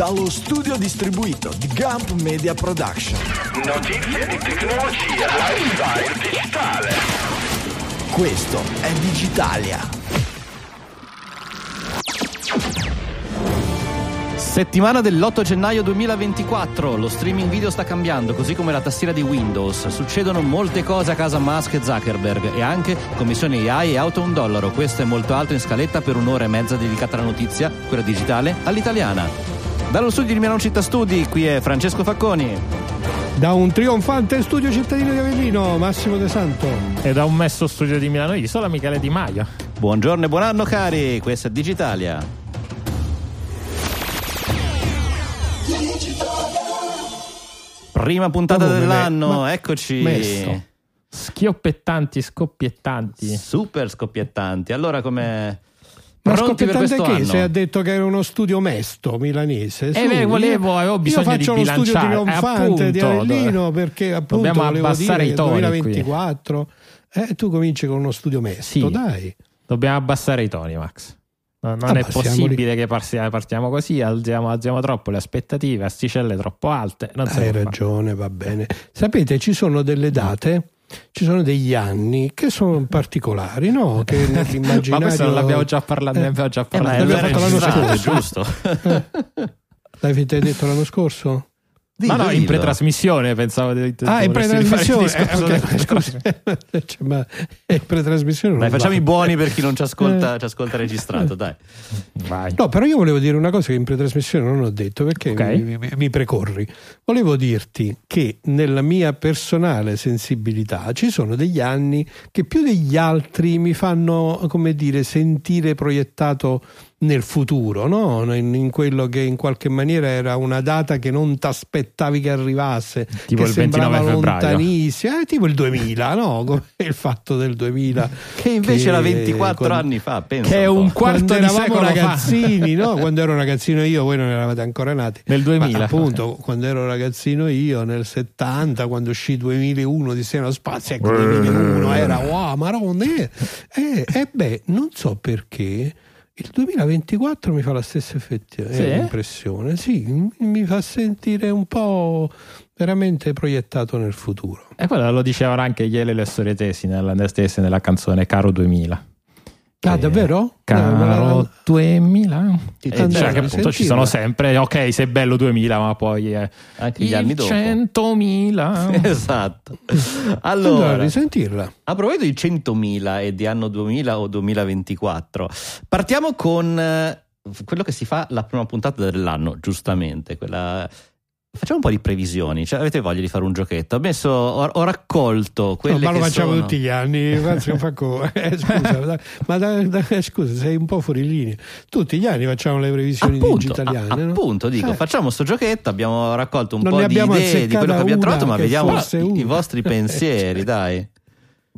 dallo studio distribuito di Gump Media Production. Notizie di tecnologia, lifestyle digitale. Questo è Digitalia. Settimana dell'8 gennaio 2024, lo streaming video sta cambiando, così come la tastiera di Windows. Succedono molte cose a casa Musk e Zuckerberg e anche commissioni AI e auto un dollaro. Questo e molto altro in scaletta per un'ora e mezza dedicata alla notizia, quella digitale, all'italiana. Dallo studio di Milano Città Studi, qui è Francesco Facconi. Da un trionfante studio cittadino di Avellino, Massimo De Santo. E da un messo studio di Milano Isola, Michele Di Maio. Buongiorno e buon anno cari, questa è Digitalia. Prima puntata come dell'anno, me- eccoci. messo. Schioppettanti, scoppiettanti. Super scoppiettanti. Allora, come Ma questo che se ha detto che era uno studio mesto milanese. Eh beh, volevo, avevo bisogno io di faccio uno studio bilanciare, trionfante eh, di Avellino perché appunto Dobbiamo abbassare dire i toni 2024 eh, tu cominci con uno studio mesto, Sì. dai. Dobbiamo abbassare i toni, Max. No, non è Abbassiamoli. possibile che partiamo così, alziamo, alziamo troppo le aspettative, asticelle troppo alte. Hai ragione, va bene. Sapete, ci sono delle date, ci sono degli anni che sono particolari, no? Che nell'immaginario... Ma questo non l'abbiamo già parlato, ne abbiamo già Eh, parlato. è l'abbiamo fatto l'anno scorso. giusto? L'avete detto l'anno scorso? Ma no, in Dillo. pretrasmissione pensavo di Ah, in pretrasmissione. Eh, ok, del- scusa. Cioè, ma è in pretrasmissione. Dai, facciamo i va. buoni per chi non ci ascolta, Eh. ci ascolta registrato, dai. Vai. No, però io volevo dire una cosa che in pretrasmissione non ho detto perché Ok. mi, mi- mi precorri. Volevo dirti che nella mia personale sensibilità ci sono degli anni che più degli altri mi fanno, come dire, sentire proiettato nel futuro, no? in, in quello che in qualche maniera era una data che non ti aspettavi che arrivasse, Tipo che il sembrava 29 febbraio. lontanissima, eh, tipo il 2000, no? Come il fatto del 2000 Che invece era 24 con- anni fa, pensa. Che è po'. un quarto quando di eravamo secolo fa. ragazzini, no? quando ero ragazzino io, voi non eravate ancora nati. Nel 2000. Ma appunto, quando ero ragazzino io, nel 70, quando uscì 2001 di Seno Spazio, ecco, 2001 era wow, maronna. E eh, eh, beh, non so perché. Il 2024 mi fa la stessa effetti- eh, Sì? impressione, sì, mi fa sentire un po' veramente proiettato nel futuro. E quello lo dicevano anche ieri le storie tesi nella, nella canzone Caro 2000. Ah, davvero? No, Caro me la- 2000? Sì, Eh, cioè che appunto ci sentirla. sono sempre, ok, sei bello 2000, ma poi eh, Anche gli anni dopo. 100.000. Esatto. Allora, Allora, risentirla. a proposito di 100.000 e di anno 2000 o 2024, partiamo con eh, quello che si fa la prima puntata dell'anno, giustamente. Quella... Facciamo un po' di previsioni. Cioè, avete voglia di fare un giochetto? Ho, messo, ho, ho raccolto quelle No, ma lo facciamo sono- tutti gli anni, fa co- eh, scusa, ma da- da- scusa, sei un po' fuori linea. Tutti gli anni facciamo le previsioni Appunto, digitaliane. a- no? appunto dico, Eh. facciamo sto giochetto, abbiamo raccolto un Non po' di idee di quello che abbiamo trovato, ma vediamo i, i vostri pensieri, dai.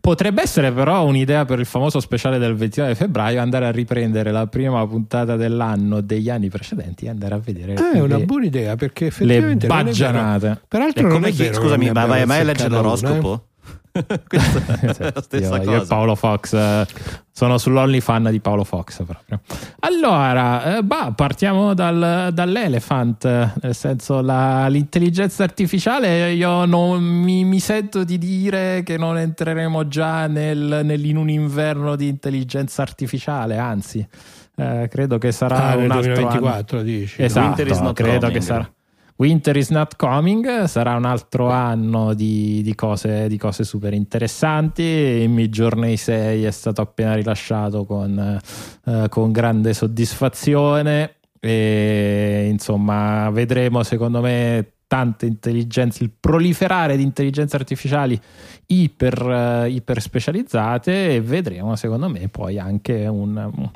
Potrebbe essere però un'idea per il famoso speciale del 29 febbraio andare a riprendere la prima puntata dell'anno degli anni precedenti e andare a vedere Eh, è una le, buona idea perché le effettivamente vero. baggianate. Peraltro È non come è chi- vero scusami, ma vai mai a leggere azzeccata una, eh. Questa è la stessa io, cosa. io e Paolo Fox eh, sono sull'OnlyFan di Paolo Fox proprio. Allora, eh, bah, partiamo dal- dall'elephant, eh, nel senso la- l'intelligenza artificiale io non mi, mi sento di dire che non entreremo già nel, nel- in un inverno di intelligenza artificiale, anzi eh, credo che sarà Ah, nel un altro anno. 2024 dici. Esatto, not credo coming. che sarà. Winter is not coming, sarà un altro anno di, di cose, di cose super interessanti. In Midjourney 6 è stato appena rilasciato con, eh, con grande soddisfazione e insomma vedremo secondo me tante intelligenze, il proliferare di intelligenze artificiali iper, eh, iper specializzate e vedremo secondo me poi anche un,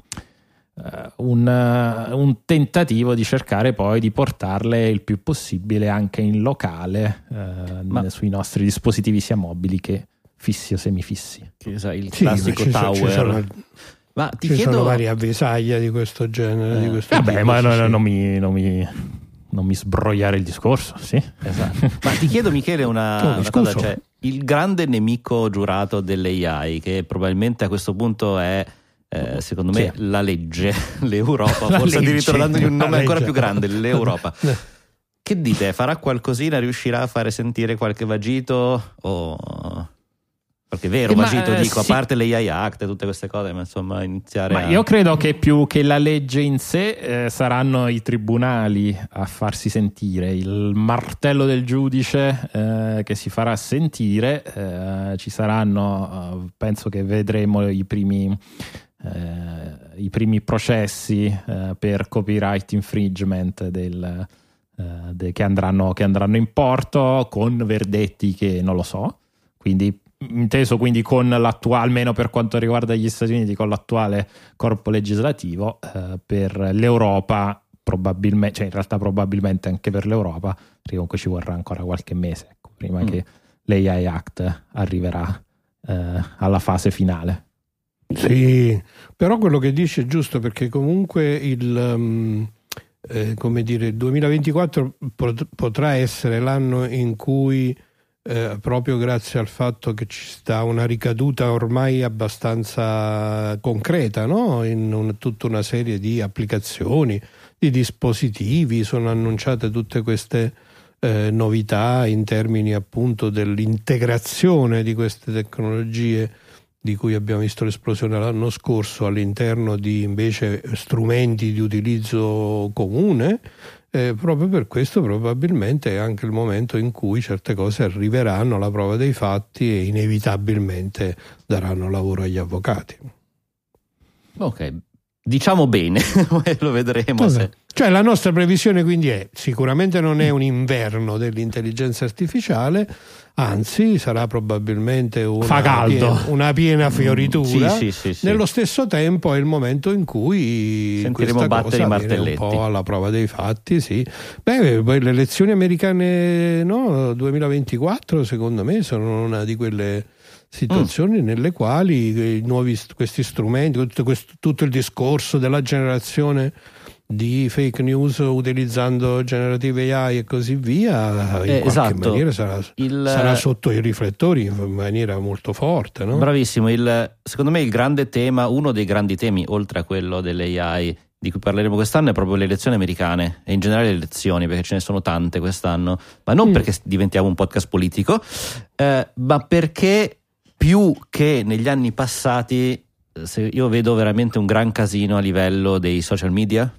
un, eh, un tentativo di cercare poi di portarle il più possibile anche in locale eh, Ma- sui nostri dispositivi sia mobili che fissi o semifissi. Il Sì, ma classico ci sono- tower. ci sono, ma ti ci chiedo, sono varie avvisaglie di questo genere. di Eh, questo Vabbè, tipo, ma sì, no- sì. non, mi, non mi- non mi sbrogliare il discorso, sì. Esatto. ma ti chiedo Michele una, Oh, una cosa, cioè il grande nemico giurato dell'AI che probabilmente a questo punto è eh, secondo me Sì. la legge, l'Europa, La forse legge. addirittura dandogli un nome ancora più grande, l'Europa. Che dite? Farà qualcosina? Riuscirà a fare sentire qualche vagito? O... Perché è vero, Eh, ma, vagito eh, dico, sì. a parte le AI Act e tutte queste cose, ma insomma iniziare Ma a... io credo che più che la legge in sé eh, saranno i tribunali a farsi sentire, il martello del giudice eh, che si farà sentire, eh, ci saranno, eh, penso che vedremo i primi, eh, i primi processi eh, per copyright infringement del, eh, de- che, andranno, che andranno in porto con verdetti che non lo so, quindi inteso quindi con l'attuale, almeno per quanto riguarda gli Stati Uniti, con l'attuale corpo legislativo, eh, per l'Europa probabilmente, cioè in realtà probabilmente anche per l'Europa, comunque ci vorrà ancora qualche mese ecco, prima Mm. che l'AI Act arriverà eh, alla fase finale. Sì, però quello che dice è giusto perché comunque il, um, eh, come dire, il 2024 pot- potrà essere l'anno in cui eh, proprio grazie al fatto che ci sta una ricaduta ormai abbastanza concreta no? in un- tutta una serie di applicazioni, di dispositivi, sono annunciate tutte queste eh, novità in termini appunto dell'integrazione di queste tecnologie di cui abbiamo visto l'esplosione l'anno scorso all'interno di invece strumenti di utilizzo comune, eh, proprio per questo probabilmente è anche il momento in cui certe cose arriveranno alla prova dei fatti e inevitabilmente daranno lavoro agli avvocati. Ok, diciamo bene, lo vedremo. Se... Cioè la nostra previsione quindi è sicuramente non è un inverno dell'intelligenza artificiale, anzi sarà probabilmente una, Fa caldo. piena, una piena fioritura. Sì, sì, sì, sì. Nello stesso tempo è il momento in cui Sentiremo battere cosa i viene un martelletti. po' alla prova dei fatti, sì. Beh, poi le elezioni americane no, 2024 secondo me sono una di quelle situazioni nelle quali i nuovi, questi strumenti, tutto, questo- tutto il discorso della generazione di fake news utilizzando generative AI e così via, in Eh, qualche esatto. maniera sarà, Il- sarà sotto i riflettori in maniera molto forte. No? Bravissimo, il- secondo me il grande tema, uno dei grandi temi, oltre a quello delle AI di cui parleremo quest'anno, è proprio le elezioni americane e in generale le elezioni, perché ce ne sono tante quest'anno, ma non Mm. perché diventiamo un podcast politico, eh, ma perché più che negli anni passati se io vedo veramente un gran casino a livello dei social media.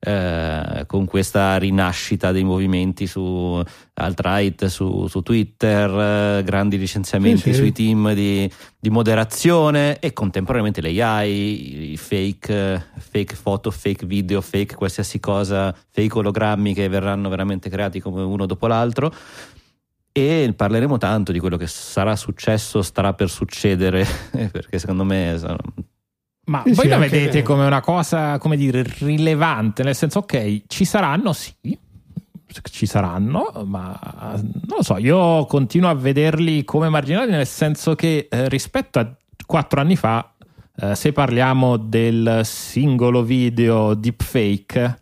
Eh, con questa rinascita dei movimenti su alt-right, su, su Twitter, eh, grandi licenziamenti Sì, sì. sui team di, di moderazione e contemporaneamente le AI, i fake, fake foto, fake video, fake qualsiasi cosa, fake ologrammi che verranno veramente creati come uno dopo l'altro. E parleremo tanto di quello che sarà successo, starà per succedere, perché secondo me Ma Sì, voi sì, la vedete come una cosa, come dire, rilevante, nel senso, ok, ci saranno, sì, ci saranno, ma non lo so, io continuo a vederli come marginali, nel senso che eh, rispetto a quattro anni fa, eh, se parliamo del singolo video deepfake,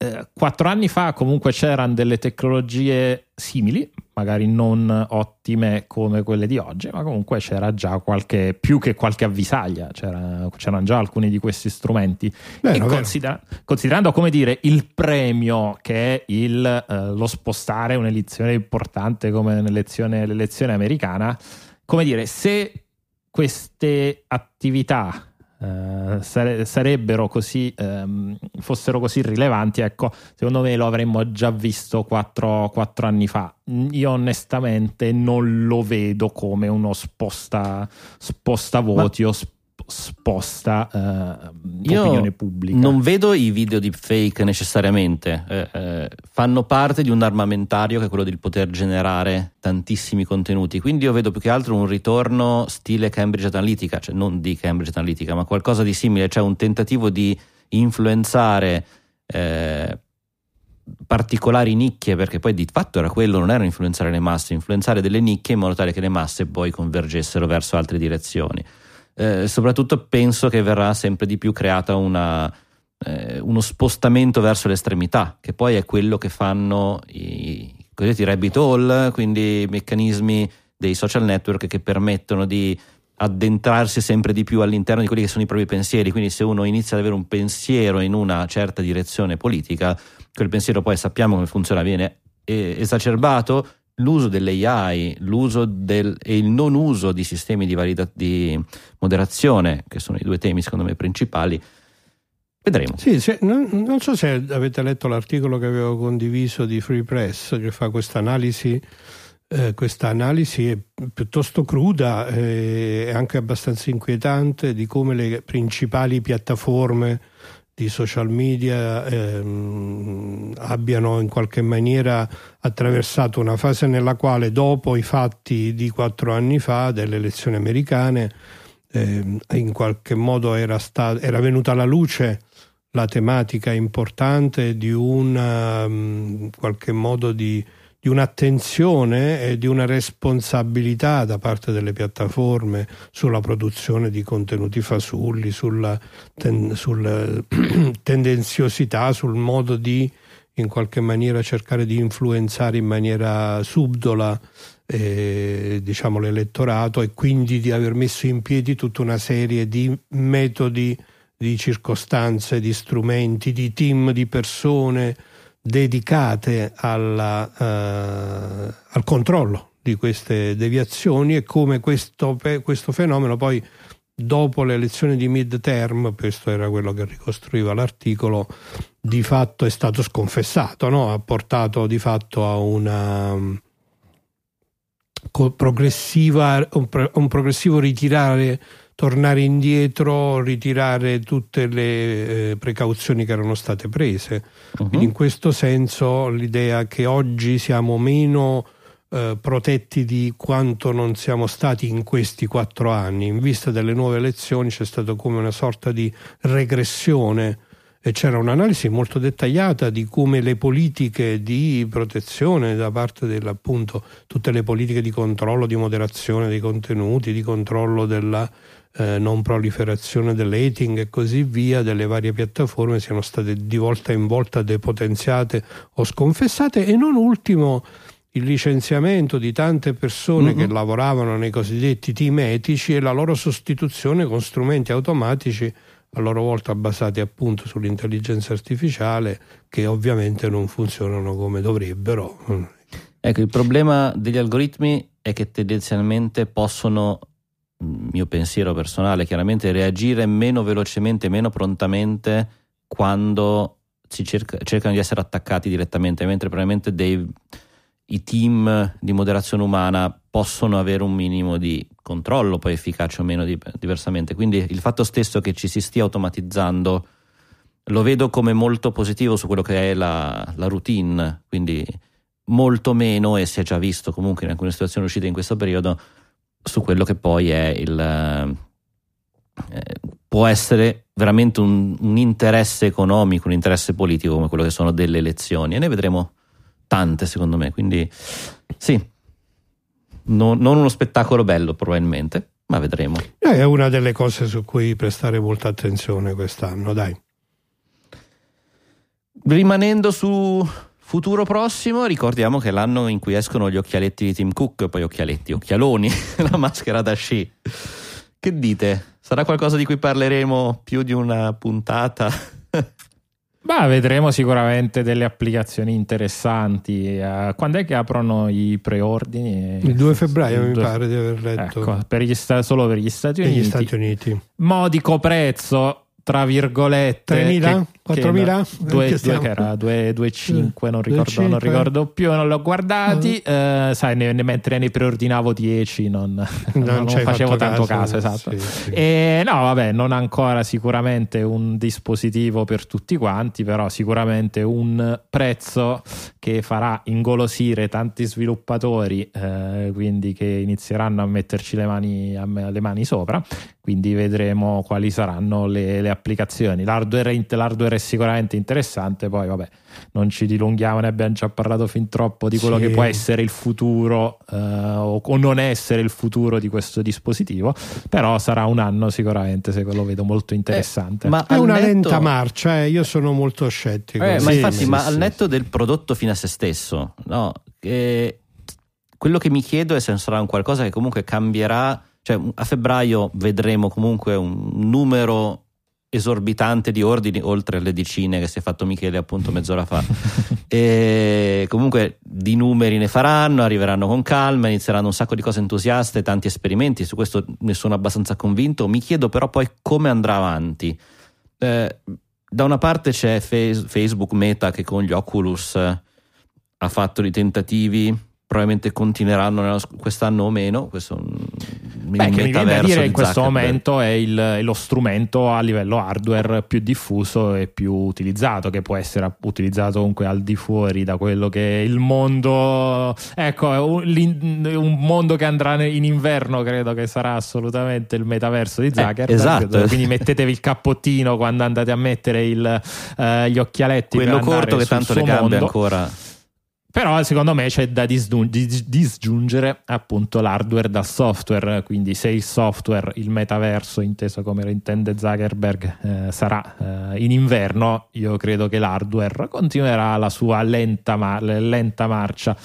eh, quattro anni fa comunque c'erano delle tecnologie simili, magari non ottime come quelle di oggi, ma comunque c'era già qualche, più che qualche avvisaglia, c'era- c'erano già alcuni di questi strumenti. E vero. considera- considerando, come dire, il premio che è il, eh, lo spostare un'elezione importante come l'elezione americana, come dire, se queste attività eh, sare- sarebbero così ehm, fossero così rilevanti ecco secondo me lo avremmo già visto quattro, quattro anni fa. Io onestamente non lo vedo come uno sposta sposta voti o sp- sposta eh, Io opinione pubblica Non vedo i video deepfake necessariamente, eh, eh, fanno parte di un armamentario che è quello del poter generare tantissimi contenuti, quindi io vedo più che altro un ritorno stile Cambridge Analytica, cioè non di Cambridge Analytica, ma qualcosa di simile, cioè un tentativo di influenzare eh, particolari nicchie, perché poi di fatto era quello, non era influenzare le masse, influenzare delle nicchie in modo tale che le masse poi convergessero verso altre direzioni. Eh, soprattutto penso che verrà sempre di più creata una, eh, uno spostamento verso l'estremità, che poi è quello che fanno i cosiddetti rabbit hole, quindi i meccanismi dei social network che permettono di addentrarsi sempre di più all'interno di quelli che sono i propri pensieri, quindi se uno inizia ad avere un pensiero in una certa direzione politica, quel pensiero poi sappiamo come funziona, viene eh, esacerbato, l'uso dell'AI, l'uso del, e il non uso di sistemi di, valida, di moderazione, che sono i due temi secondo me principali, vedremo. Sì, se, non, non, so se avete letto l'articolo che avevo condiviso di Free Press che fa questa analisi. Eh, questa analisi è piuttosto cruda e eh, anche abbastanza inquietante di come le principali piattaforme di social media ehm, abbiano in qualche maniera attraversato una fase nella quale dopo i fatti di quattro anni fa delle elezioni americane ehm, in qualche modo era, sta- era venuta alla luce la tematica importante di una um, qualche modo di di un'attenzione e di una responsabilità da parte delle piattaforme sulla produzione di contenuti fasulli, sulla ten, sul, tendenziosità, sul modo di in qualche maniera cercare di influenzare in maniera subdola eh, diciamo, l'elettorato e quindi di aver messo in piedi tutta una serie di metodi, di circostanze, di strumenti, di team di persone dedicate alla, uh, al controllo di queste deviazioni e come questo, questo fenomeno poi dopo le elezioni di midterm, questo era quello che ricostruiva l'articolo, di fatto è stato sconfessato, no? ha portato di fatto a una un progressivo ritirare tornare indietro, ritirare tutte le eh, precauzioni che erano state prese. Uh-huh. Quindi in questo senso l'idea che oggi siamo meno eh, protetti di quanto non siamo stati in questi quattro anni, in vista delle nuove elezioni c'è stata come una sorta di regressione e c'era un'analisi molto dettagliata di come le politiche di protezione da parte dell'appunto tutte le politiche di controllo, di moderazione dei contenuti, di controllo della eh, non proliferazione dell'hating e così via delle varie piattaforme siano state di volta in volta depotenziate o sconfessate e non ultimo il licenziamento di tante persone mm-hmm. che lavoravano nei cosiddetti team etici e la loro sostituzione con strumenti automatici a loro volta basati appunto sull'intelligenza artificiale che ovviamente non funzionano come dovrebbero. Ecco, il problema degli algoritmi è che tendenzialmente possono mio pensiero personale, chiaramente reagire meno velocemente, meno prontamente quando si cerca, cercano di essere attaccati direttamente, mentre probabilmente dei, i team di moderazione umana possono avere un minimo di controllo, poi efficace o meno di, diversamente. Quindi il fatto stesso che ci si stia automatizzando lo vedo come molto positivo su quello che è la, la routine, quindi molto meno, e si è già visto comunque in alcune situazioni uscite in questo periodo, su quello che poi è il... Eh, può essere veramente un, un, interesse economico, un interesse politico come quello che sono delle elezioni e ne vedremo tante secondo me, quindi sì, no, non uno spettacolo bello probabilmente, ma vedremo. È una delle cose su cui prestare molta attenzione quest'anno, dai. Rimanendo su Futuro prossimo, ricordiamo che è l'anno in cui escono gli occhialetti di Tim Cook, poi occhialetti, occhialoni, la maschera da sci. Che dite? Sarà qualcosa di cui parleremo più di una puntata? Beh, vedremo sicuramente delle applicazioni interessanti. Uh, quando è che aprono i preordini? Il 2 febbraio mi pare di aver letto. Ecco, per sta- solo per gli Stati Uniti. Gli Stati Uniti. Modico prezzo tra virgolette 3.000? 4.000? 2, 2 che era 2,5 non, ricordo, non ricordo più non l'ho guardati uh eh, sai ne, ne, mentre ne preordinavo 10 non, non, non facevo tanto caso, caso esatto. Sì, sì. E, no vabbè non ancora sicuramente un dispositivo per tutti quanti però sicuramente un prezzo che farà ingolosire tanti sviluppatori eh, quindi che inizieranno a metterci le mani, a, le mani sopra. Quindi vedremo quali saranno le, le applicazioni. L'hardware, l'hardware è sicuramente interessante, poi vabbè, non ci dilunghiamo, ne abbiamo già parlato fin troppo di quello sì. che può essere il futuro eh, o, o, non essere il futuro di questo dispositivo, però sarà un anno sicuramente, se lo vedo molto interessante. Eh, ma è una netto... lenta marcia, eh, io sono molto scettico. Eh, sì, ma infatti, sì, ma al netto del prodotto fino a se stesso, no? quello che mi chiedo è se sarà un qualcosa che comunque cambierà Cioè, a febbraio vedremo comunque un numero esorbitante di ordini, oltre alle decine che si è fatto Michele appunto mezz'ora fa. e comunque di numeri ne faranno, arriveranno con calma, inizieranno un sacco di cose entusiaste, tanti esperimenti, su questo ne sono abbastanza convinto. Mi chiedo però poi come andrà avanti. Eh, da una parte c'è Facebook Meta che con gli Oculus ha fatto dei tentativi, probabilmente continueranno quest'anno o meno. Questo Beh, che mi viene da dire in questo momento è, il, è, lo strumento a livello hardware più diffuso e più utilizzato, che può essere utilizzato comunque al di fuori da quello che è il mondo. Ecco, un, un mondo che andrà in inverno, credo che sarà assolutamente il metaverso di Zuckerberg. Eh, esatto. Quindi mettetevi il cappottino quando andate a mettere il, uh, gli occhialetti. Quello corto che tanto le gambe mondo. ancora però secondo me c'è da disgiungere appunto l'hardware dal software, quindi se il software, il metaverso inteso come lo intende Zuckerberg, eh, sarà eh, in inverno, io credo che l'hardware continuerà la sua lenta, ma- lenta marcia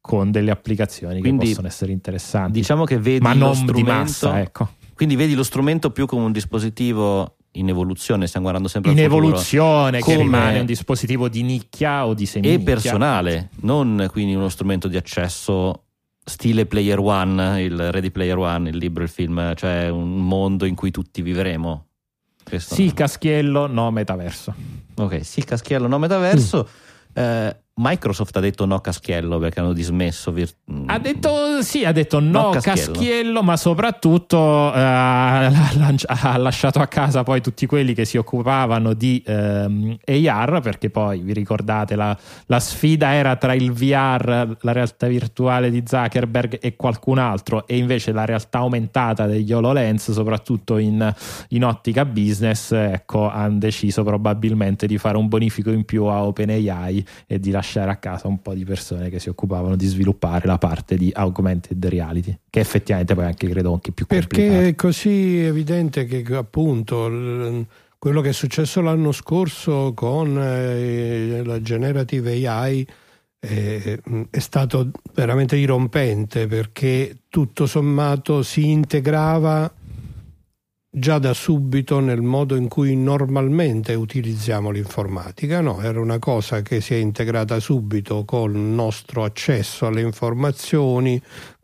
con delle applicazioni quindi, che possono essere interessanti. Diciamo che vedi ma non strumento, di massa, ecco. Quindi vedi lo strumento più come un dispositivo in evoluzione, stiamo guardando sempre in evoluzione Come... che rimane un dispositivo di nicchia o di semi e personale, non quindi uno strumento di accesso stile Player One, il Ready Player One, il libro, il film, cioè un mondo in cui tutti vivremo. Questo sì, caschiello, no metaverso. Ok, sì, caschiello, no metaverso. Mm. Eh, Microsoft ha detto no caschiello perché hanno dismesso. Vir- ha detto sì, ha detto no, no caschiello. caschiello. ma soprattutto eh, ha lasciato a casa poi tutti quelli che si occupavano di ehm, AR perché poi vi ricordate la, la, sfida era tra il VR, la realtà virtuale di Zuckerberg e qualcun altro e invece la realtà aumentata degli HoloLens, soprattutto in, in ottica business, ecco, hanno deciso probabilmente di fare un bonifico in più a OpenAI e di lasciare lasciare a casa un po' di persone che si occupavano di sviluppare la parte di augmented reality, che effettivamente poi anche credo anche più complicata. Perché è così evidente che appunto quello che è successo l'anno scorso con eh, la generative AI è, è stato veramente dirompente perché tutto sommato si integrava già da subito nel modo in cui normalmente utilizziamo l'informatica, no, era una cosa che si è integrata subito col nostro accesso alle informazioni,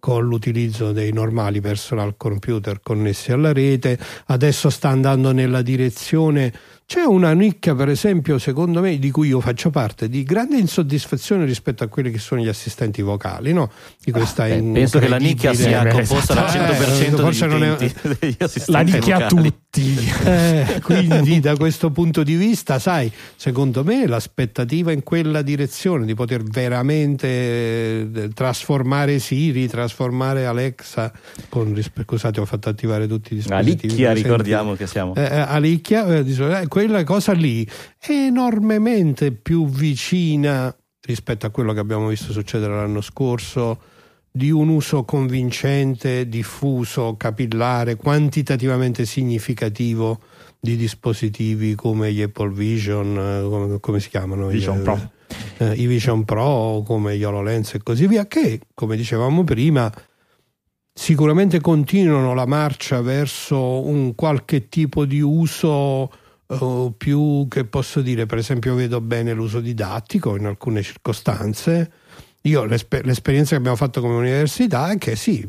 con l'utilizzo dei normali personal computer connessi alla rete, adesso sta andando nella direzione c'è una nicchia, per esempio, secondo me, di cui io faccio parte, di grande insoddisfazione rispetto a quelli che sono gli assistenti vocali, no? Di questa ah, beh, penso che la nicchia sia composta dal 100% eh, forse non è... La nicchia a tutti. Eh, quindi da questo punto di vista, sai, secondo me l'aspettativa in quella direzione di poter veramente eh, trasformare Siri, trasformare Alexa, con, scusate ho fatto attivare tutti i dispositivi. Alicchia, ricordiamo che siamo. Eh, eh Alicchia, eh, quella cosa lì è enormemente più vicina rispetto a quello che abbiamo visto succedere l'anno scorso di un uso convincente, diffuso, capillare, quantitativamente significativo di dispositivi come gli Apple Vision, eh, come, come si chiamano? Vision I, Pro. Eh, I Vision Pro, come gli HoloLens e così via, che, come dicevamo prima, sicuramente continuano la marcia verso un qualche tipo di uso uh, più che posso dire, per esempio vedo bene l'uso didattico in alcune circostanze. Io l'esper- l'esperienza che abbiamo fatto come università è che sì,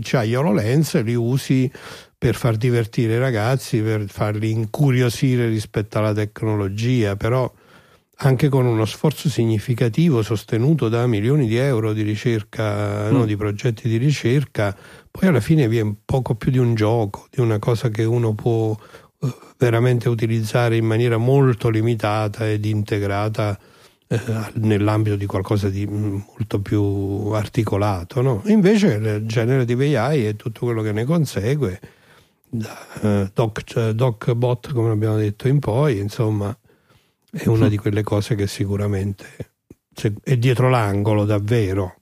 c'hai gli HoloLens, li usi per far divertire i ragazzi, per farli incuriosire rispetto alla tecnologia, però anche con uno sforzo significativo sostenuto da milioni di euro di ricerca, mm. no, di progetti di ricerca, poi alla fine viene poco più di un gioco, di una cosa che uno può veramente utilizzare in maniera molto limitata ed integrata eh, nell'ambito di qualcosa di molto più articolato. No? Invece il generative AI e tutto quello che ne consegue, da eh, doc, DocBot come abbiamo detto in poi, insomma, è una di quelle cose che sicuramente è dietro l'angolo davvero.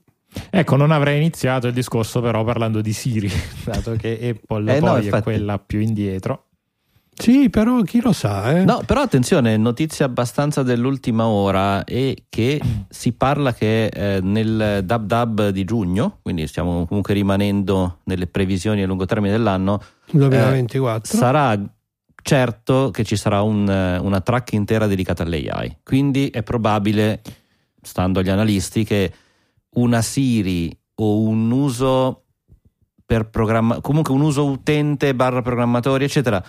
Ecco, non avrei iniziato il discorso però parlando di Siri, dato che Apple eh poi no, è quella più indietro Sì, però chi lo sa, eh? No, però attenzione, notizia abbastanza dell'ultima ora è che si parla che eh, nel Dab Dab di giugno, quindi stiamo comunque rimanendo nelle previsioni a lungo termine dell'anno, 2024. eh, sarà certo che ci sarà un, eh, una track intera dedicata all'AI. Quindi è probabile, stando agli analisti, che una Siri o un uso per programma, comunque un uso utente barra programmatori, eccetera,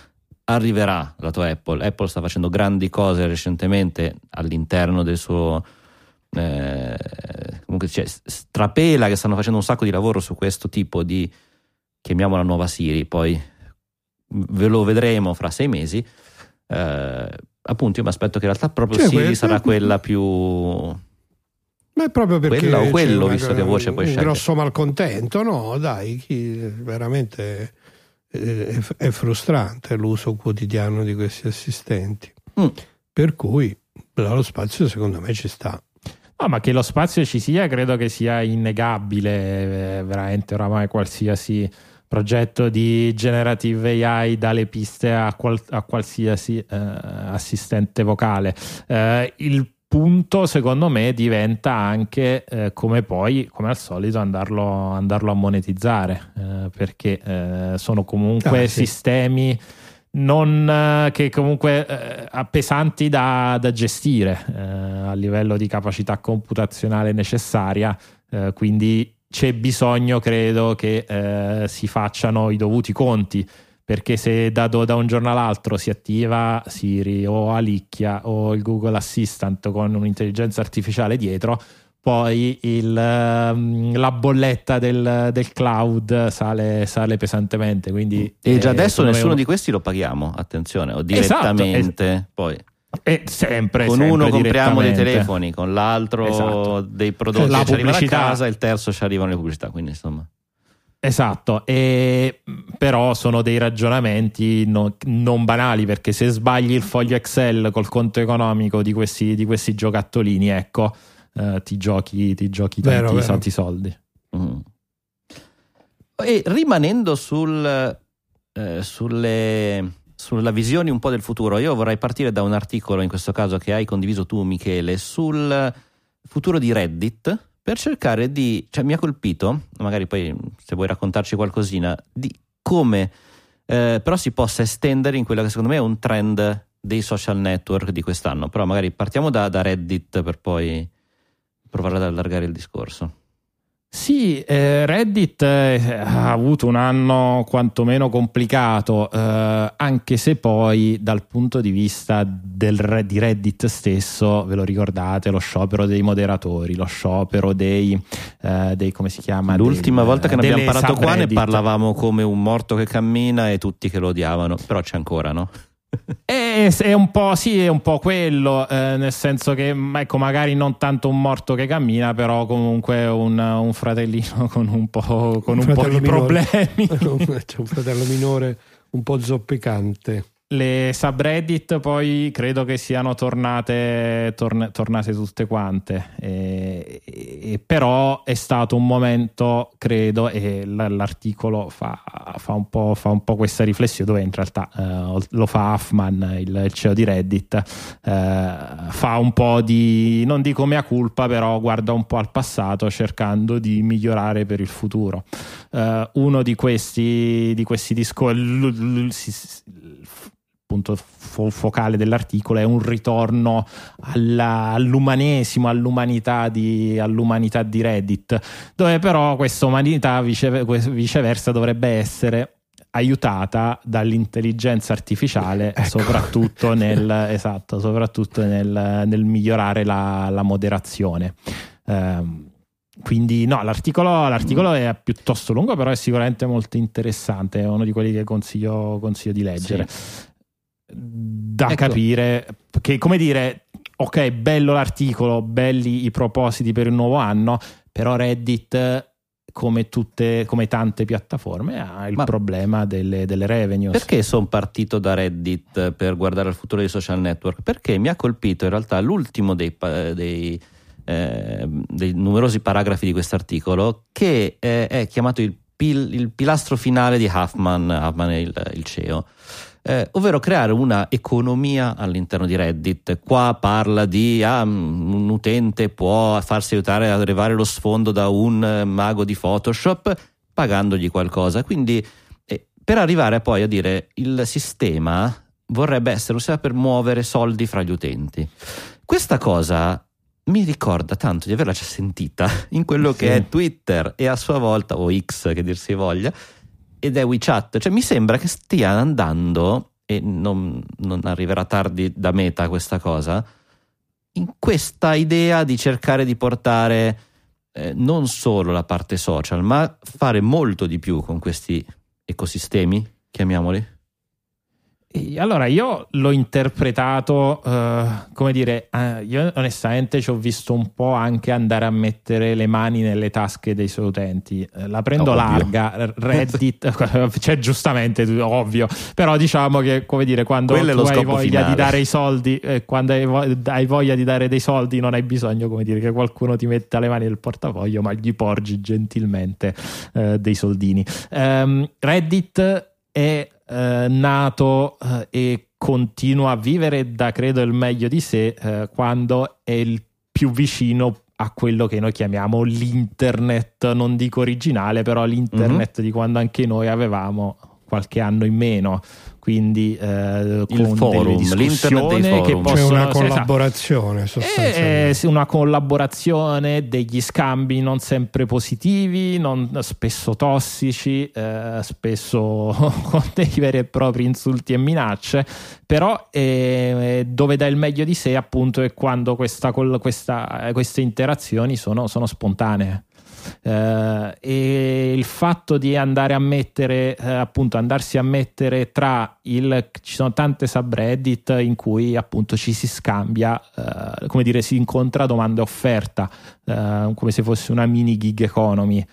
arriverà la tua Apple. Apple sta facendo grandi cose recentemente all'interno del suo. Eh, comunque cioè, strapela che stanno facendo un sacco di lavoro su questo tipo di chiamiamola nuova Siri, poi ve lo vedremo fra sei mesi. Eh, appunto, io mi aspetto che in realtà proprio Cioè, Siri que- sarà que- quella più. Ma è proprio perché Quella o quello, una- visto che voce puoi un scegliere. grosso malcontento, no, dai, chi veramente eh, è, frustrante l'uso quotidiano di questi assistenti. Mm. Per cui lo spazio secondo me ci sta. No, ma che lo spazio ci sia credo che sia innegabile, eh, veramente oramai qualsiasi progetto di generative AI dalle piste a, qual- a qualsiasi eh, assistente vocale. Eh, il punto secondo me diventa anche eh, come poi, come al solito, andarlo, andarlo a monetizzare, eh, perché eh, sono comunque Ah, sì. sistemi non, eh, che comunque eh, pesanti da, da gestire eh, a livello di capacità computazionale necessaria, quindi c'è bisogno, credo, che si facciano i dovuti conti. Perché se da, da un giorno all'altro si attiva Siri o Alicchia o il Google Assistant con un'intelligenza artificiale dietro, poi il, ehm, la bolletta del, del cloud sale, sale pesantemente. Quindi, E già eh, adesso nessuno un- di questi lo paghiamo, attenzione, o Esatto, direttamente. Poi è sempre, con sempre uno compriamo dei telefoni, con l'altro Esatto. dei prodotti La che ci arrivano a casa, il terzo ci arrivano le pubblicità. Quindi insomma. Esatto, e, però sono dei ragionamenti no- non banali perché se sbagli il foglio Excel col conto economico di questi, di questi giocattolini, ecco, eh, ti giochi, ti giochi Vero, tanti, vero. tanti soldi. Mm. E rimanendo sul, eh, sulle, sulla visione un po' del futuro, io vorrei partire da un articolo, in questo caso che hai condiviso tu, Michele, sul futuro di Reddit per cercare di, cioè mi ha colpito, magari poi se vuoi raccontarci qualcosina, di come eh, però si possa estendere in quello che secondo me è un trend dei social network di quest'anno. Però magari partiamo da, da Reddit per poi provare ad allargare il discorso. Sì, eh, Reddit eh, ha avuto un anno quantomeno complicato, eh, anche se poi dal punto di vista del, di Reddit stesso, ve lo ricordate, lo sciopero dei moderatori, lo sciopero dei, eh, dei come si chiama? L'ultima Del- volta che ne abbiamo parlato qua ne subreddit. parlavamo come un morto che cammina e tutti che lo odiavano, però c'è ancora, no? È, è un po' sì, è un po' quello, eh, nel senso che ecco, magari non tanto un morto che cammina, però comunque un, un fratellino con un po', con Un un po' di minore. problemi. C'è un fratello minore un po' zoppicante. Le subreddit poi credo che siano tornate, torn- tornate tutte quante, E- e- però è stato un momento, credo, e l'articolo fa, fa un po', fa un po' questa riflessione, dove in realtà eh, lo fa Huffman, il, CEO di Reddit, eh, fa un po' di, non dico mea culpa, però guarda un po' al passato cercando di migliorare per il futuro. Eh, uno di questi, di questi discorsi, punto fo- focale dell'articolo è un ritorno alla- all'umanesimo, all'umanità di, all'umanità di Reddit, dove però questa umanità vice- viceversa dovrebbe essere aiutata dall'intelligenza artificiale Ecco. soprattutto, nel, esatto, soprattutto nel, nel migliorare la, la moderazione. Ehm, quindi no, l'articolo, l'articolo è piuttosto lungo, però è sicuramente molto interessante, è uno di quelli che consiglio, consiglio di leggere. Da Ecco. capire che, come dire, ok, bello l'articolo, belli i propositi per il nuovo anno, però Reddit, come, tutte, come tante piattaforme, ha il Ma- problema delle, delle revenues. Perché sono partito da Reddit per guardare al futuro dei social network? Perché mi ha colpito in realtà l'ultimo dei, dei, eh, dei numerosi paragrafi di questo articolo che eh, è chiamato il pil- il pilastro finale di Huffman, Huffman è il, il CEO. Eh, ovvero creare una economia all'interno di Reddit. Qua parla di ah, un utente può farsi aiutare ad arrivare lo sfondo da un eh, mago di Photoshop pagandogli qualcosa. Quindi eh, per arrivare poi a dire il sistema vorrebbe essere un sistema per muovere soldi fra gli utenti. Questa cosa mi ricorda tanto di averla già sentita in quello sì. che è Twitter e a sua volta, o X che dir si voglia, ed è WeChat. Cioè mi sembra che stia andando, e non, non arriverà tardi da meta questa cosa, in questa idea di cercare di portare eh, non solo la parte social, ma fare molto di più con questi ecosistemi, chiamiamoli. Allora, io l'ho interpretato, uh, come dire, uh, io onestamente ci ho visto un po' anche andare a mettere le mani nelle tasche dei suoi utenti. Uh, la prendo oh, larga, Reddit, cioè giustamente, ovvio, però diciamo che, come dire, quando tu hai voglia finale. di dare i soldi, eh, quando hai, vo- hai, voglia di dare dei soldi, non hai bisogno, come dire, che qualcuno ti metta le mani nel portafoglio, ma gli porgi gentilmente eh, dei soldini. Um, Reddit è eh, nato eh, e continua a vivere da credo il meglio di sé eh, quando è il più vicino a quello che noi chiamiamo l'internet, non dico originale, però l'internet mm-hmm. di quando anche noi avevamo qualche anno in meno quindi eh, il con forum, discussioni che possono C'è una collaborazione esatto. sostanzialmente. Eh, una collaborazione degli scambi non sempre positivi non, spesso tossici eh, spesso con dei veri e propri insulti e minacce però eh, dove dà il meglio di sé appunto è quando questa, questa, queste interazioni sono, sono spontanee eh, e il fatto di andare a mettere eh, appunto andarsi a mettere tra il ci sono tante subreddit in cui appunto ci si scambia eh, come dire si incontra domanda e offerta eh, come se fosse una mini gig economy.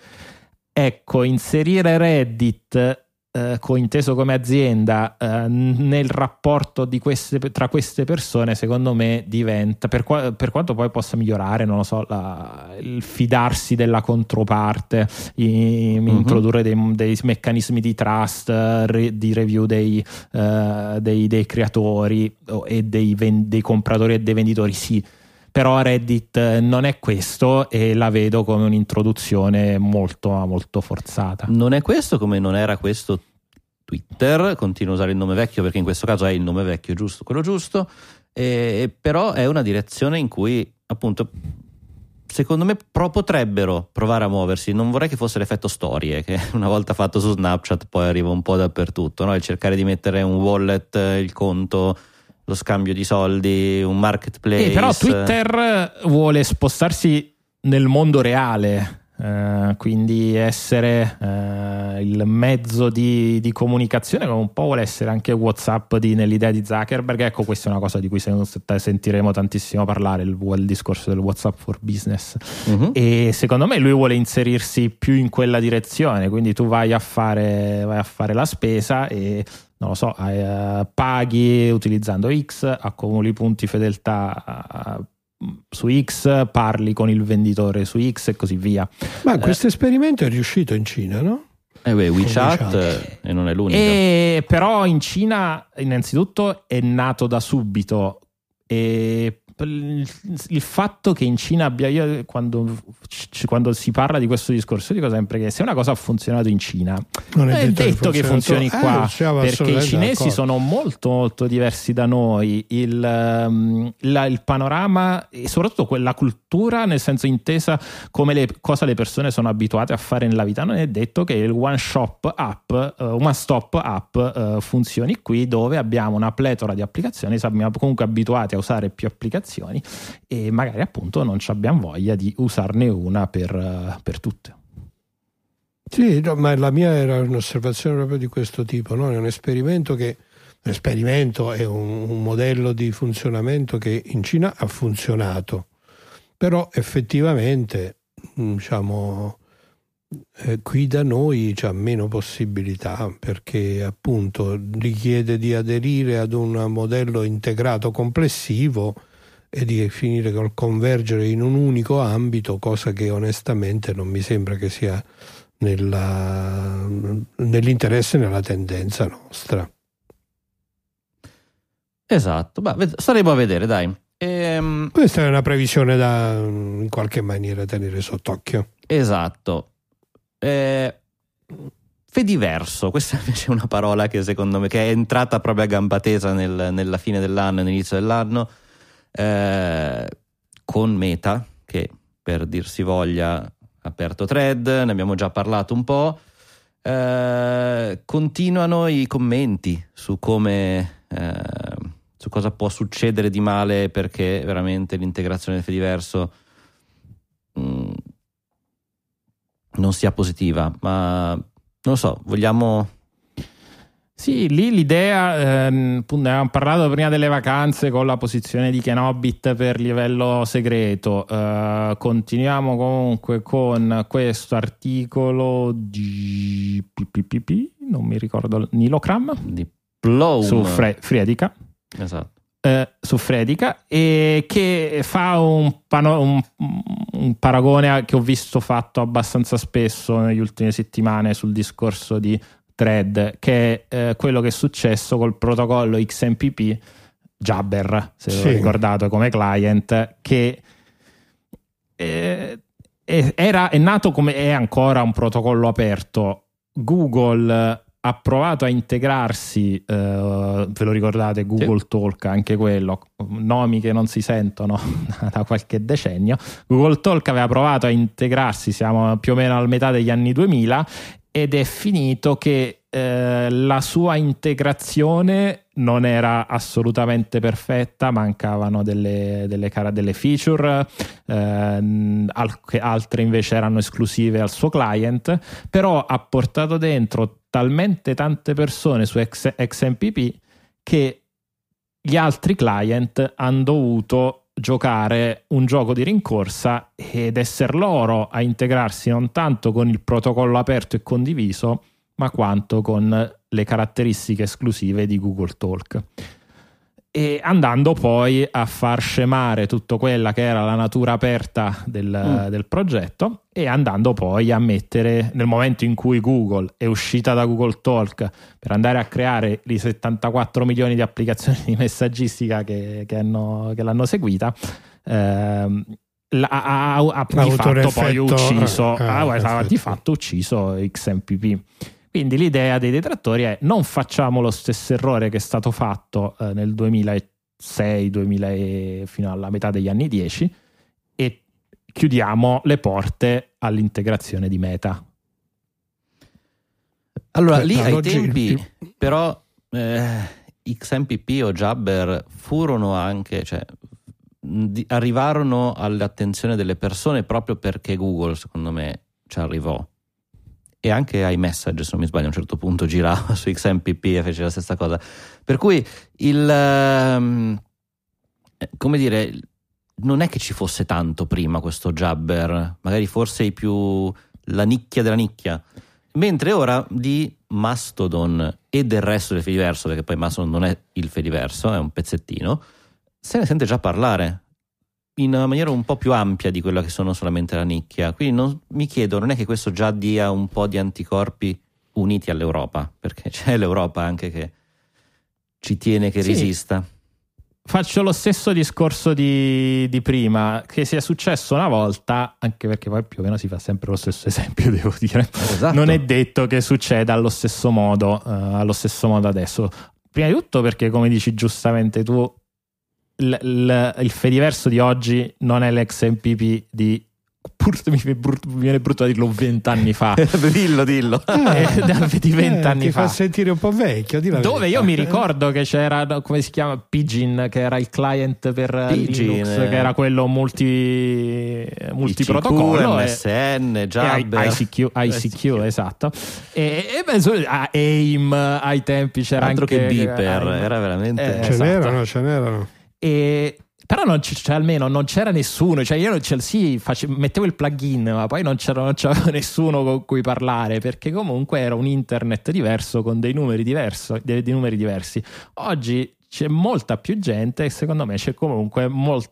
Ecco inserire reddit eh, cointeso come azienda eh, nel rapporto queste, tra queste persone secondo me diventa per, qua, per, quanto poi possa migliorare non lo so la, il fidarsi della controparte in, uh-huh. introdurre dei, dei, meccanismi di trust re, di review dei, uh, dei, dei creatori e dei, dei compratori e dei venditori sì però Reddit non è questo e la vedo come un'introduzione molto, molto forzata. Non è questo come non era questo Twitter, continuo a usare il nome vecchio perché in questo caso è il nome vecchio giusto, quello giusto, e, però è una direzione in cui appunto secondo me pro potrebbero provare a muoversi. Non vorrei che fosse l'effetto storie, che una volta fatto su Snapchat poi arriva un po' dappertutto, no? il cercare di mettere un wallet, il conto lo scambio di soldi, un marketplace. Eh, però Twitter vuole spostarsi nel mondo reale. Uh, quindi essere uh, il mezzo di, di, comunicazione come un po' vuole essere anche Whatsapp di, nell'idea di Zuckerberg ecco questa è una cosa di cui sentiremo tantissimo parlare il, il discorso del Whatsapp for Business uh-huh. e secondo me lui vuole inserirsi più in quella direzione quindi tu vai a fare, vai a fare la spesa e non lo so, eh, paghi utilizzando X, accumuli punti fedeltà eh, su X, parli con il venditore su X e così via. Ma eh, questo esperimento è riuscito in Cina, no? Eh beh, WeChat, WeChat. e non è l'unico. E, però in Cina innanzitutto è nato da subito e il fatto che in Cina abbia io quando, quando, si parla di questo discorso dico sempre che se una cosa ha funzionato in Cina non è, è detto, che funzioni eh, qua perché i cinesi d'accordo. sono molto molto diversi da noi il, um, la, il, panorama e soprattutto quella cultura nel senso intesa come le, cosa le persone sono abituate a fare nella vita non è detto che il one shop app uh, one stop app uh, funzioni qui dove abbiamo una pletora di applicazioni siamo comunque abituati a usare più applicazioni applicazioni e magari appunto non abbiamo voglia di usarne una per, per tutte. Sì, no, ma la mia era un'osservazione proprio di questo tipo, no? è un esperimento che un esperimento è un, un, modello di funzionamento che in Cina ha funzionato, però effettivamente diciamo, eh, qui da noi c'è meno possibilità perché appunto richiede di aderire ad un modello integrato complessivo e di finire col convergere in un unico ambito, cosa che onestamente non mi sembra che sia nella, nell'interesse e nella tendenza nostra. Esatto, Beh, ved- staremo a vedere, dai. Ehm, Questa è una previsione da in qualche maniera tenere sott'occhio. esatto. Eh, Fediverso, questa invece è una parola che secondo me che è entrata proprio a gamba tesa nel- nella fine dell'anno all'inizio dell'anno eh, con Meta, che per dirsi voglia ha aperto thread, ne abbiamo già parlato un po'. Eh, continuano i commenti su come eh, su cosa può succedere di male perché veramente l'integrazione del Fediverso mm, non sia positiva, ma non lo so, vogliamo Sì, lì l'idea, ehm, avevamo parlato prima delle vacanze con la posizione di Kenobit per livello segreto. Eh, continuiamo comunque con questo articolo di PPPP, non mi ricordo, Nilocram di Blow su Fre- Fredica. Esatto. eh, su Fredica e che fa un, pano- un- un paragone che ho visto fatto abbastanza spesso negli ultime settimane sul discorso di thread che è eh, quello che è successo col protocollo XMPP Jabber se Sì. lo ricordate come client che eh, è, era, è nato come è ancora un protocollo aperto Google ha provato a integrarsi, eh, ve lo ricordate, Google Talk, anche quello, nomi che non si sentono da qualche decennio. Google Talk aveva provato a integrarsi, siamo più o meno al metà degli anni 2000, ed è finito che eh, la sua integrazione non era assolutamente perfetta, mancavano delle, delle, delle feature, che altre invece erano esclusive al suo client, però ha portato dentro talmente tante persone su XMPP che gli altri client hanno dovuto giocare un gioco di rincorsa ed essere loro a integrarsi non tanto con il protocollo aperto e condiviso, ma quanto con le caratteristiche esclusive di Google Talk. E andando poi a far scemare tutto quella che era la natura aperta del, del progetto e andando poi a mettere nel momento in cui Google è uscita da Google Talk per andare a creare i 74 milioni di applicazioni di messaggistica che, che hanno- che l'hanno seguita ehm, ha, ha- ha di fatto poi effetto- ucciso eh, ha- ha di fatto ucciso XMPP quindi l'idea dei detrattori è non facciamo lo stesso errore che è stato fatto eh, nel 2006 2000 e- fino alla metà degli anni 10 e chiudiamo le porte all'integrazione di Meta Allora, Cioè, lì ai tempi, però, eh, XMPP o Jabber furono anche, cioè, di- arrivarono all'attenzione delle persone proprio perché Google, secondo me, ci arrivò. E anche iMessage, se non mi sbaglio, a un certo punto girava su XMPP e fece la stessa cosa. Per cui il. ehm, eh, come dire, non è che ci fosse tanto prima questo Jabber, magari forse i più. la nicchia della nicchia. Mentre ora di Mastodon e del resto del Fediverso, perché poi Mastodon non è il Fediverso, è un pezzettino, se ne sente già parlare in una maniera un po' più ampia di quella che sono solamente la nicchia. Quindi non- mi chiedo, non è che questo già dia un po' di anticorpi uniti all'Europa? Perché c'è l'Europa anche che ci tiene che Sì. resista. faccio lo stesso discorso di, di prima che sia successo una volta anche perché poi più o meno si fa sempre lo stesso esempio devo dire Esatto. non è detto che succeda allo stesso modo, eh, allo stesso modo adesso. Prima di tutto perché, come dici giustamente tu, il, il- il Fediverso di oggi non è l'exMPP di... Pur, mi, viene brutto, mi viene brutto da dirlo vent'anni fa. dillo, dillo. Eh, da- di vent'anni ti fa. fa sentire un po' vecchio. Dove verità. io mi ricordo che c'era, come si chiama, Pidgin, che era il client per Pidgin, Linux, eh. che era quello multi, multiprotocollo. ICQ, MSN, Jabber. ICQ, ICQ, esatto. E, e su- a AIM ai tempi c'era Altro anche che Beeper, AIM. era veramente... Eh, Ce esatto. n'erano, ce n'erano. E- però non c- cioè, almeno non c'era nessuno, cioè io non c'è- sì, face- mettevo il plugin, ma poi non c'era, non c'avevo nessuno con cui parlare perché comunque era un internet diverso con dei numeri, diverso, dei, dei numeri diversi. Oggi c'è molta più gente e secondo me c'è comunque mol-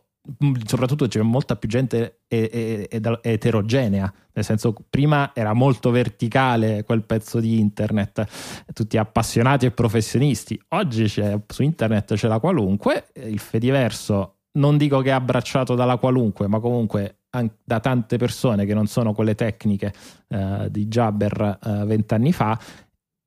soprattutto c'è molta più gente e- e- ed- eterogenea, nel senso prima era molto verticale quel pezzo di internet, tutti appassionati e professionisti, oggi su internet c'è la qualunque, il Fediverso non dico che è abbracciato dalla qualunque, ma comunque da tante persone che non sono quelle tecniche eh, di Jabber eh, vent'anni fa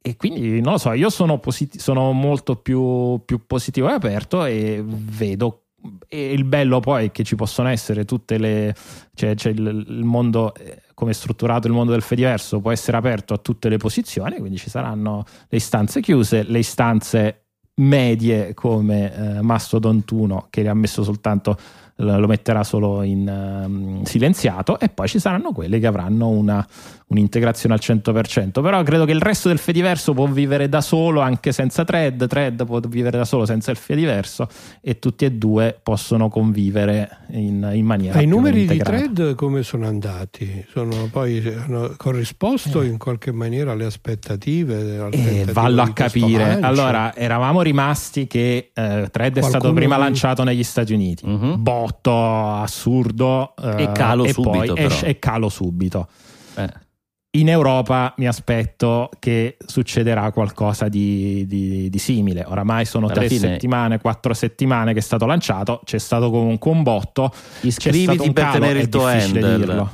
e quindi non lo so, io sono, posit- sono molto più, più, positivo e aperto e vedo. E il bello poi è che ci possono essere tutte le. cioè, c'è il, il mondo, eh, come è strutturato il mondo del Fediverso, può essere aperto a tutte le posizioni, quindi ci saranno le istanze chiuse, le istanze medie come eh, Mastodon 1 che le ha messo soltanto lo metterà solo in um, silenziato e poi ci saranno quelle che avranno una, un'integrazione al 100%, però credo che il resto del Fediverso può vivere da solo anche senza thread, thread può vivere da solo senza il Fediverso e tutti e due possono convivere in, in maniera I numeri integrata. di thread come sono andati? Sono poi hanno corrisposto eh. in qualche maniera alle aspettative? Eh, vallo a capire. Allora, eravamo rimasti che eh, thread è stato prima lanciato negli Stati Uniti, uh-huh. Botto assurdo e calo e subito. Poi, e, e calo subito. Eh in Europa mi aspetto che succederà qualcosa di, di, di simile. Oramai sono Alla tre fine... settimane, quattro settimane che è stato lanciato, c'è stato comunque un botto. Iscriviti per tenere il tuo handle.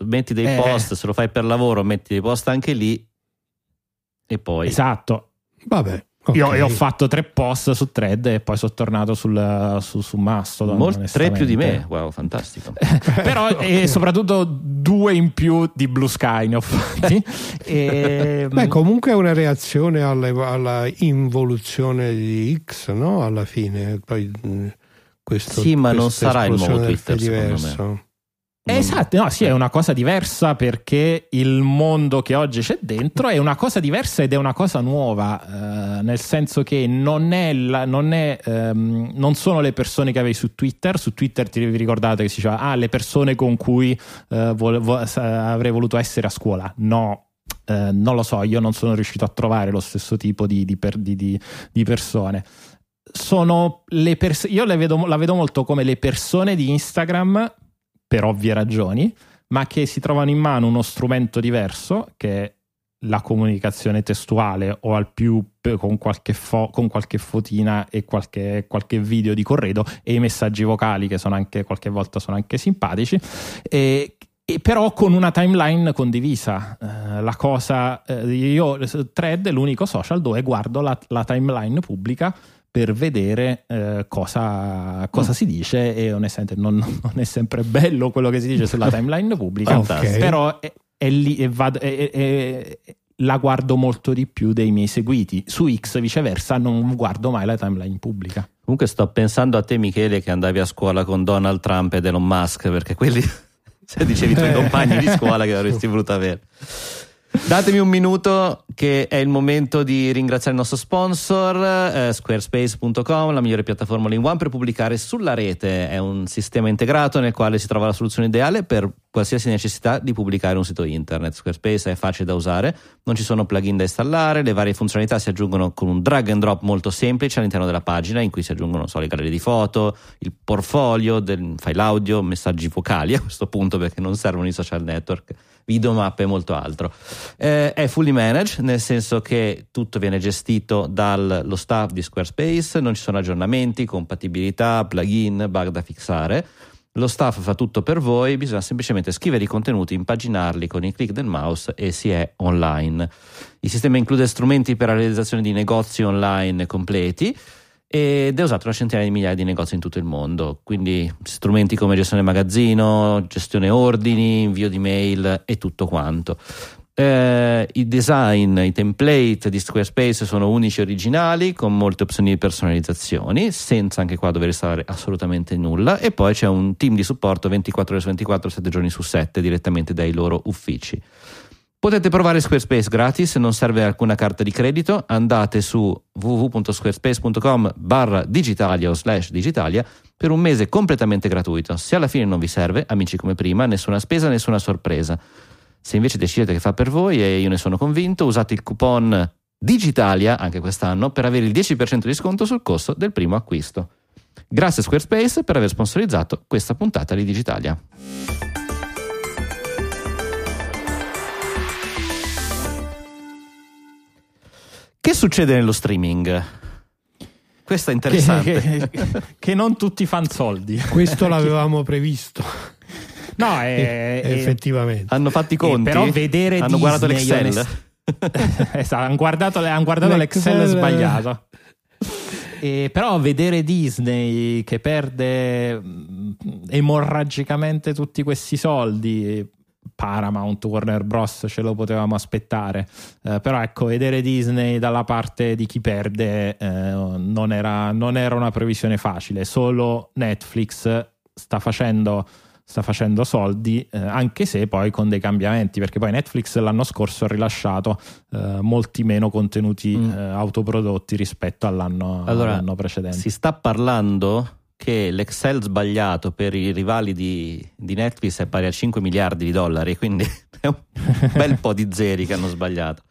Metti dei eh. post, se lo fai per lavoro, metti dei post anche lì e poi. Esatto. Vabbè. Okay. Io, io, ho fatto tre post su thread e poi sono tornato sul, su, su Mastodon. Mol, tre più di me, wow, fantastico. Però e soprattutto due in più di Blue Sky ne ho fatti. e, Beh, comunque è una reazione alla, alla involuzione di X, no? Alla fine. Poi, questo, sì, ma non sarà il nuovo Twitter, diverso. secondo me. Esatto, no, sì, è una cosa diversa perché il mondo che oggi c'è dentro è una cosa diversa ed è una cosa nuova, eh, nel senso che non, è la, non, è, ehm, non, sono le persone che avevi su Twitter, su Twitter ti ricordate che si diceva, ah, le persone con cui eh, vo- vo- avrei voluto essere a scuola. No, eh, non lo so, io non sono riuscito a trovare lo stesso tipo di, di, per, di, di persone. Sono le pers- io vedo, la vedo molto come le persone di Instagram per ovvie ragioni, ma che si trovano in mano uno strumento diverso che è la comunicazione testuale o al più con qualche, fo- con qualche fotina e qualche, qualche, video di corredo e i messaggi vocali che sono anche qualche volta sono anche simpatici e, e però con una timeline condivisa. Eh, la cosa eh, io thread è l'unico social dove guardo la, la timeline pubblica per vedere eh, cosa, cosa mm. si dice e onestamente non, non, è sempre bello quello che si dice sulla timeline pubblica, okay. però è, è lì e vado, è, è, la guardo molto di più dei miei seguiti. Su X viceversa non guardo mai la timeline pubblica. Comunque sto pensando a te Michele che andavi a scuola con Donald Trump ed Elon Musk perché quelli se dicevi i tuoi compagni di scuola che avresti voluto avere. Datemi un minuto che è il momento di ringraziare il nostro sponsor, eh, squarespace.com, la migliore piattaforma all one per pubblicare sulla rete. È un sistema integrato nel quale si trova la soluzione ideale per qualsiasi necessità di pubblicare un sito internet. Squarespace è facile da usare, non ci sono plugin da installare, le varie funzionalità si aggiungono con un drag and drop molto semplice all'interno della pagina in cui si aggiungono so, le gallerie di foto, il portfolio, del file audio, messaggi vocali a questo punto perché non servono i social network video mappe e molto altro. Eh, è fully managed, nel senso che tutto viene gestito dallo staff di Squarespace, non ci sono aggiornamenti, compatibilità, plugin, bug da fissare. Lo staff fa tutto per voi, bisogna semplicemente scrivere i contenuti, impaginarli con il click del mouse e si è online. Il sistema include strumenti per la realizzazione di negozi online completi ed è usato da centinaia di migliaia di negozi in tutto il mondo, quindi strumenti come gestione magazzino, gestione ordini, invio di mail e tutto quanto. Eh, I design, i template di Squarespace sono unici e originali con molte opzioni di personalizzazione, senza anche qua dover installare assolutamente nulla. E poi c'è un team di supporto 24 ore su 24, 7 giorni su 7 direttamente dai loro uffici. Potete provare Squarespace gratis, non serve alcuna carta di credito, andate su www.squarespace.com barra digitalia o slash digitalia per un mese completamente gratuito. Se alla fine non vi serve, amici come prima, nessuna spesa, nessuna sorpresa. Se invece decidete che fa per voi, e io ne sono convinto, usate il coupon Digitalia anche quest'anno per avere il 10% di sconto sul costo del primo acquisto. Grazie Squarespace per aver sponsorizzato questa puntata di Digitalia. Che succede nello streaming? Questo è interessante. Che, che- che non tutti fanno soldi. Questo l'avevamo previsto. No, è, effettivamente. Hanno fatto i conti? Eh, però vedere Hanno guardato Disney, l'Excel? onest- esatto, hanno guardato, hanno guardato l'Excel, L'Excel- sbagliato. E però vedere Disney che perde mh, emorragicamente tutti questi soldi, Paramount, Warner Bros. ce lo potevamo aspettare. Eh, però ecco, vedere Disney dalla parte di chi perde eh, non, era, non era una previsione facile. Solo Netflix sta facendo sta facendo soldi, eh, anche se poi con dei cambiamenti, perché poi Netflix l'anno scorso ha rilasciato eh, molti meno contenuti Mm. eh, autoprodotti rispetto all'anno, Allora, all'anno precedente. Si sta parlando che l'Excel sbagliato per i rivali di, di Netflix è pari a 5 miliardi di dollari, quindi è un bel po' di zeri che hanno sbagliato.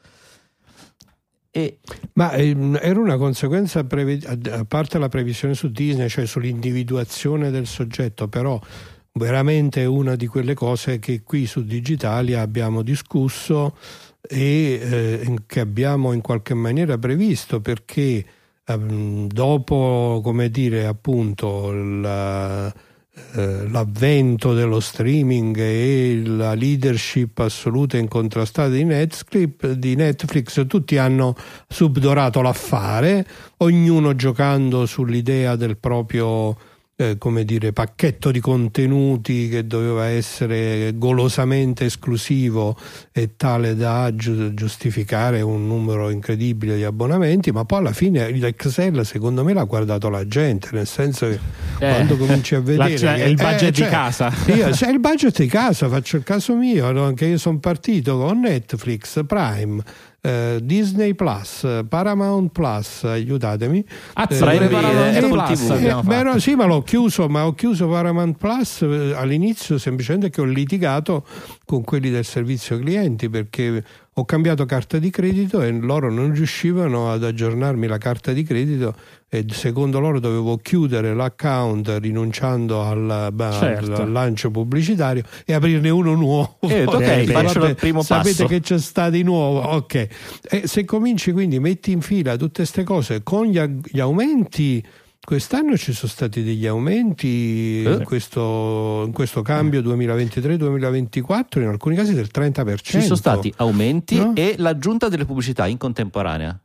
E Ma ehm, era una conseguenza, preve- a parte la previsione su Disney, cioè sull'individuazione del soggetto, però veramente una di quelle cose che qui su Digitalia abbiamo discusso e eh, che abbiamo in qualche maniera previsto perché dopo, come dire, appunto la- eh, l'avvento dello streaming e la leadership assoluta e incontrastata di Netflix, di Netflix, tutti hanno subdorato l'affare, ognuno giocando sull'idea del proprio eh, come dire, pacchetto di contenuti che doveva essere golosamente esclusivo e tale da giu- giustificare un numero incredibile di abbonamenti, ma poi alla fine l'Excel secondo me l'ha guardato la gente, nel senso che quando cominci a vedere cioè, che- il budget eh, di cioè, casa. io, se è il budget di casa, faccio il caso mio, anche io sono partito con Netflix, Prime, eh, Disney Plus, Paramount Plus, aiutatemi. Ah, Eh, Paramount Plus eh, beh, fatto. no, sì, ma l'ho chiuso, ma ho chiuso Paramount Plus eh, all'inizio semplicemente che ho litigato con quelli del servizio clienti perché ho cambiato carta di credito e loro non riuscivano ad aggiornarmi la carta di credito e secondo loro dovevo chiudere l'account rinunciando al, Certo. al lancio pubblicitario e aprirne uno nuovo. Eh, ok, faccio vabbè, il primo sapete passo. che c'è sta di nuovo, ok. E se cominci quindi, metti in fila tutte queste cose con gli, gli aumenti. Quest'anno ci sono stati degli aumenti Eh. in, questo, in questo cambio 2023-2024, in alcuni casi del 30%. ci sono stati aumenti No? e l'aggiunta delle pubblicità in contemporanea.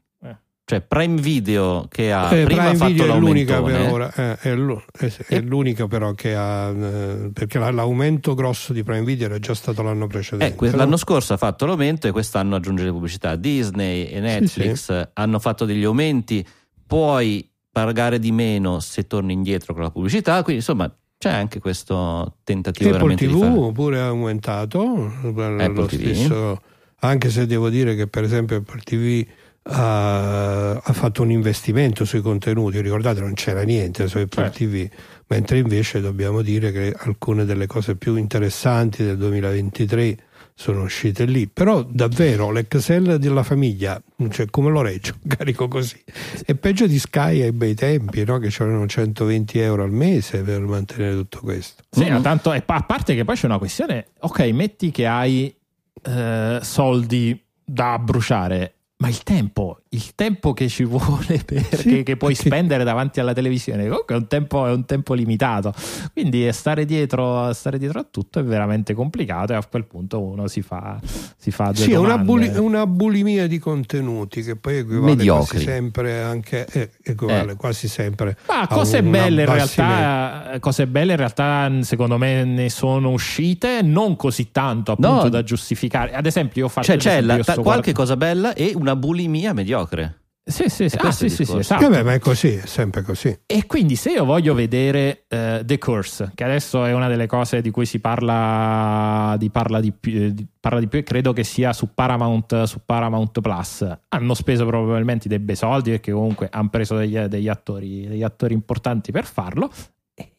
Eh. Cioè Prime Video che ha Eh, prima Prime fatto Video è l'unica per ora, eh, è, eh sì, è E- l'unica però che ha eh, perché la- l'aumento grosso di Prime Video era già stato l'anno precedente. Eh, que- no? l'anno scorso ha fatto l'aumento e quest'anno aggiunge le pubblicità. Disney e Netflix eh, hanno fatto degli aumenti, puoi pagare di meno se torni indietro con la pubblicità, quindi insomma c'è anche questo tentativo Apple veramente di fare. TV pure ha aumentato, Apple lo TV. stesso, anche se devo dire che per esempio Apple TV ha, ha fatto un investimento sui contenuti, ricordate non c'era niente su Apple Certo. TV, mentre invece dobbiamo dire che alcune delle cose più interessanti del 2023 sono uscite lì, però davvero l'Excel della famiglia, cioè come lo reggo, carico così, è peggio di Sky ai bei tempi, no? che c'erano 120 euro al mese per mantenere tutto questo. Sì, Mm. ma tanto, e pa- a parte che poi c'è una questione, ok, metti che hai eh, soldi da bruciare, ma il tempo, il tempo che ci vuole per, Sì, che, che puoi perché- spendere davanti alla televisione, comunque è un tempo, è un tempo limitato. Quindi stare dietro, stare dietro a tutto è veramente complicato e a quel punto uno si fa, si fa due Sì, una, buli- una bulimia di contenuti che poi equivale Mediocri. quasi sempre anche eh, equivale Eh. quasi sempre Ma cose belle, in realtà, cose belle in realtà secondo me ne sono uscite non così tanto appunto No. da giustificare. Ad esempio, io ho fatto Cioè c'è la- ta- sto qualche cosa bella e una bulimia mediocre. Sì, sì, sì, ah, sì, sì, sì, esatto. Vabbè, ma è così, è sempre così. E quindi se io voglio vedere eh, The Curse, che adesso è una delle cose di cui si parla di, parla di più, eh, di- parla di più e credo che sia su Paramount, su Paramount Plus, hanno speso probabilmente dei bei soldi perché comunque hanno preso degli, degli attori, degli attori importanti per farlo.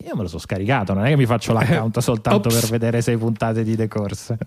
Io me lo sono scaricato, non è che mi faccio l'account soltanto Ops. per vedere sei puntate di The Course.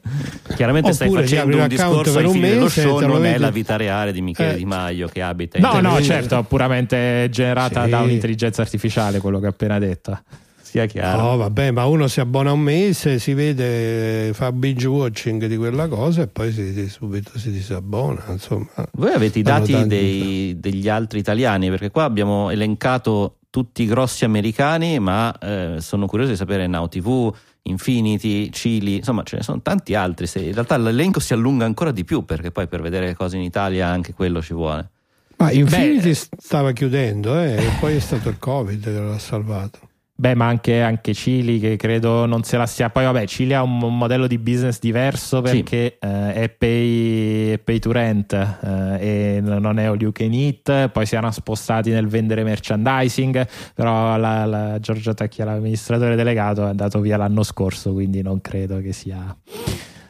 Chiaramente stai Oppure ti facendo un discorso ai un fini dello show, non è vedi. la vita reale di Michele Eh. Di Maio che abita in No, no, certo, puramente generata Sì. da un'intelligenza artificiale, quello che ho appena detto. sia chiaro. No, vabbè, ma uno si abbona un mese, si vede, fa binge watching di quella cosa e poi si, subito si disabbona. Insomma, Voi avete i dati dei- degli altri italiani? Perché qua abbiamo elencato tutti i grossi americani, ma eh, sono curioso di sapere Now TV, Infinity, Chili, insomma ce ne sono tanti altri. Se- in realtà l'elenco si allunga ancora di più perché poi per vedere le cose in Italia anche quello ci vuole. Ma Infinity Beh, stava chiudendo eh, e poi è stato il Covid che l'ha salvato. Beh, ma anche, anche Cili che credo non se la sia. Poi, vabbè, Cili ha un, un modello di business diverso Sì. perché eh, è, pay, è pay to rent eh, e non è all you can eat. Poi si erano spostati nel vendere merchandising. Però la, la Giorgio Tacchia, l'amministratore delegato, è andato via l'anno scorso. Quindi non credo che sia.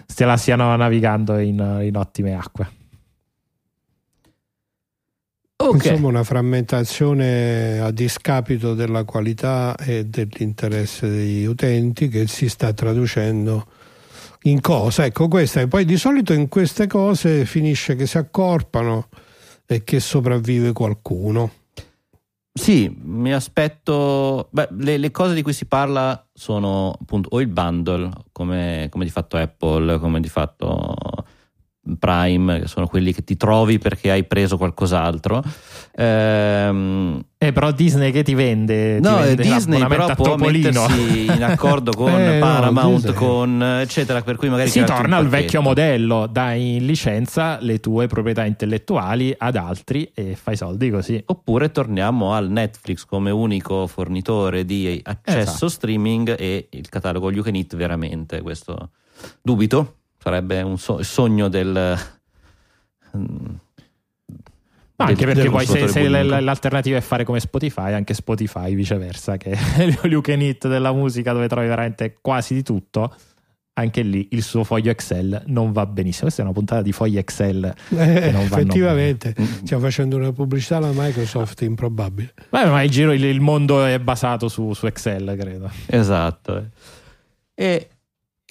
Se la stiano navigando in, in ottime acque. Ok, Insomma, una frammentazione a discapito della qualità e dell'interesse degli utenti che si sta traducendo in cosa? Ecco, questa. E poi di solito in queste cose finisce che si accorpano e che sopravvive qualcuno. sì, mi aspetto. Beh, le, le cose di cui si parla sono appunto o il bundle, come, come di fatto Apple, come di fatto Prime, che sono quelli che ti trovi perché hai preso qualcos'altro. Ehm, Eh, però Disney che ti vende? Ti No, vende Disney l'abbonamento però può mettersi in accordo con Eh, no, Paramount, Disney. con eccetera, per cui magari si torna al vecchio modello, dai in licenza le tue proprietà intellettuali ad altri e fai soldi così. Oppure torniamo al Netflix come unico fornitore di accesso Esatto. streaming e il catalogo You Can Eat veramente. Questo dubito, sarebbe un so- sogno del. Ma anche perché poi se, se l'alternativa è fare come Spotify, anche Spotify viceversa, che è you can eat della musica dove trovi veramente quasi di tutto, anche lì il suo foglio Excel non va benissimo. Questa è una puntata di fogli Excel. Eh, effettivamente stiamo facendo una pubblicità alla Microsoft improbabile. Beh, ma il, giro, il, il mondo è basato su, su Excel, credo. Esatto. E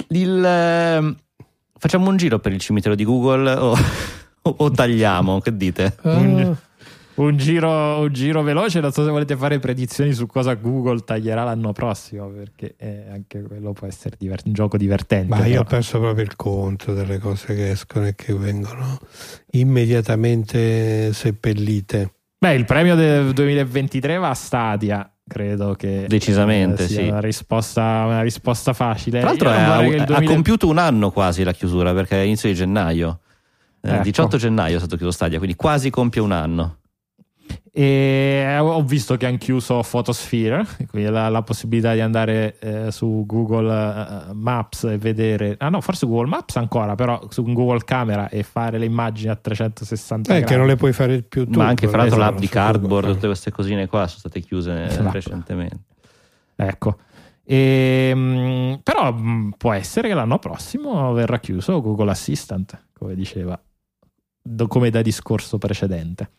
il, ehm, facciamo un giro per il cimitero di Google o, o- tagliamo? Che dite? Un- Un giro, un giro veloce, non so se volete fare predizioni su cosa Google taglierà l'anno prossimo, perché eh, anche quello può essere diver- un gioco divertente. Ma io ho però. perso proprio il conto delle cose che escono e che vengono immediatamente seppellite. Beh, il premio del 2023 va a Stadia, credo che Decisamente, eh, sia sì. una risposta, una risposta facile. Tra l'altro ha, 2000 compiuto un anno quasi la chiusura perché è inizio di gennaio. Eh, Ecco. 18 gennaio è stato chiuso Stadia, quindi quasi compie un anno. E ho visto che hanno chiuso Photosphere, quindi la, la possibilità di andare eh, su Google eh, Maps e vedere, ah no, forse Google Maps ancora, però su Google Camera e fare le immagini a 360 Eh, gradi. che non le puoi fare più tu. Ma anche fra l'altro esatto, l'app di su Google. Cardboard, tutte queste cosine qua sono state chiuse eh, L'app. recentemente. Ecco. Ehm, però mh, può essere che l'anno prossimo verrà chiuso Google Assistant, come diceva, come da discorso precedente.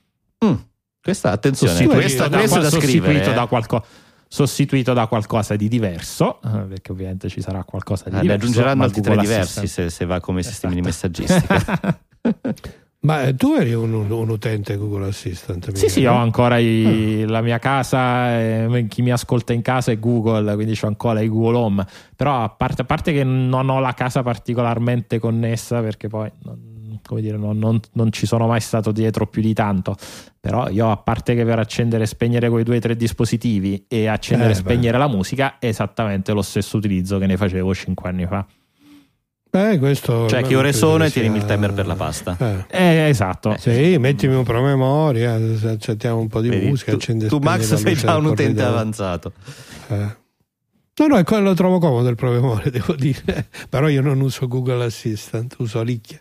Mm, questa attenzione, Sostituito questo, da, questo è da sostituito scrivere. eh. da qualco- sostituito da qualcosa di diverso, eh, perché ovviamente ci sarà qualcosa di Ah, ne diverso. aggiungeranno ma altri tre diversi se, se va come sistemi di Esatto. messaggistica. Ma eh, tu eri un, un utente Google Assistant? Sì, sì, Michele? ho ancora i- la mia casa, eh, chi mi ascolta in casa è Google, quindi ho ancora i Google Home. Però a parte, a parte che non ho la casa particolarmente connessa perché poi non, come dire, non, non- non ci sono mai stato dietro più di tanto. Però io a parte che per accendere e spegnere quei due o tre dispositivi e accendere Eh, e spegnere la musica è esattamente lo stesso utilizzo che ne facevo cinque anni fa. Eh, questo Cioè, che ore sono e sia- tienimi il timer per la pasta. Eh. Eh, esatto. Sì, mettimi un promemoria, accettiamo un po' di Vedi, musica, tu, accende tu, Max sei già un utente corridoio. avanzato. Eh. No, no, è quello lo trovo comodo il promemoria, devo dire. Però io non uso Google Assistant, uso Alicchia.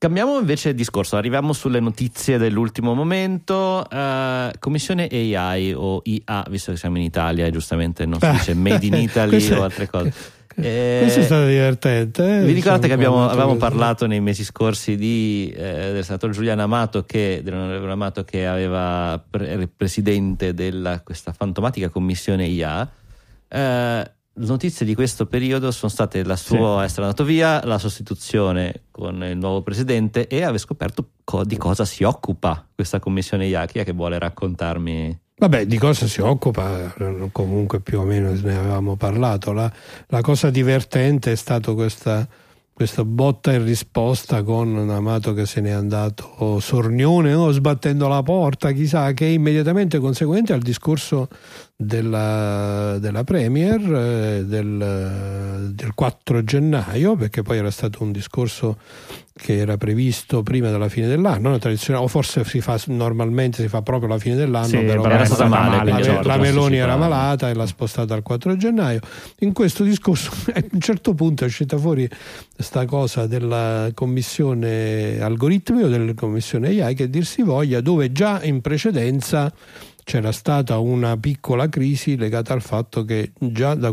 Cambiamo invece discorso, arriviamo sulle notizie dell'ultimo momento. Eh, commissione AI o IA, visto che siamo in Italia e giustamente non si Ah, dice Made in Italy o altre cose. Eh, Questo è stato divertente. eh, Vi ricordate che diciamo, abbiamo, avevamo parlato nei mesi scorsi di, eh, del senatore Giuliano Amato, che, dell'onorevole Amato, che aveva pre- presidente della questa fantomatica commissione IA? Le notizie di questo periodo sono state la sua essere andato via, la sostituzione con il nuovo presidente e aver scoperto co- di cosa si occupa questa commissione IA. Chi è che vuole raccontarmi? Vabbè, di cosa si occupa? Comunque più o meno ne avevamo parlato. La, la cosa divertente è stata questa, questa botta e risposta con un amato che se n'è andato sornione o sbattendo la porta, chissà, che è immediatamente conseguente al discorso della, della Premier eh, del, del 4 gennaio, perché poi era stato un discorso che era previsto prima della fine dell'anno, o forse si fa normalmente si fa proprio alla fine dell'anno, Sì, però era stata male, male, la, dovuto la Meloni era malata e l'ha spostata al 4 gennaio. In questo discorso a un certo punto è uscita fuori questa cosa della commissione algoritmi o della commissione AI che dir si voglia, dove già in precedenza c'era stata una piccola crisi legata al fatto che già da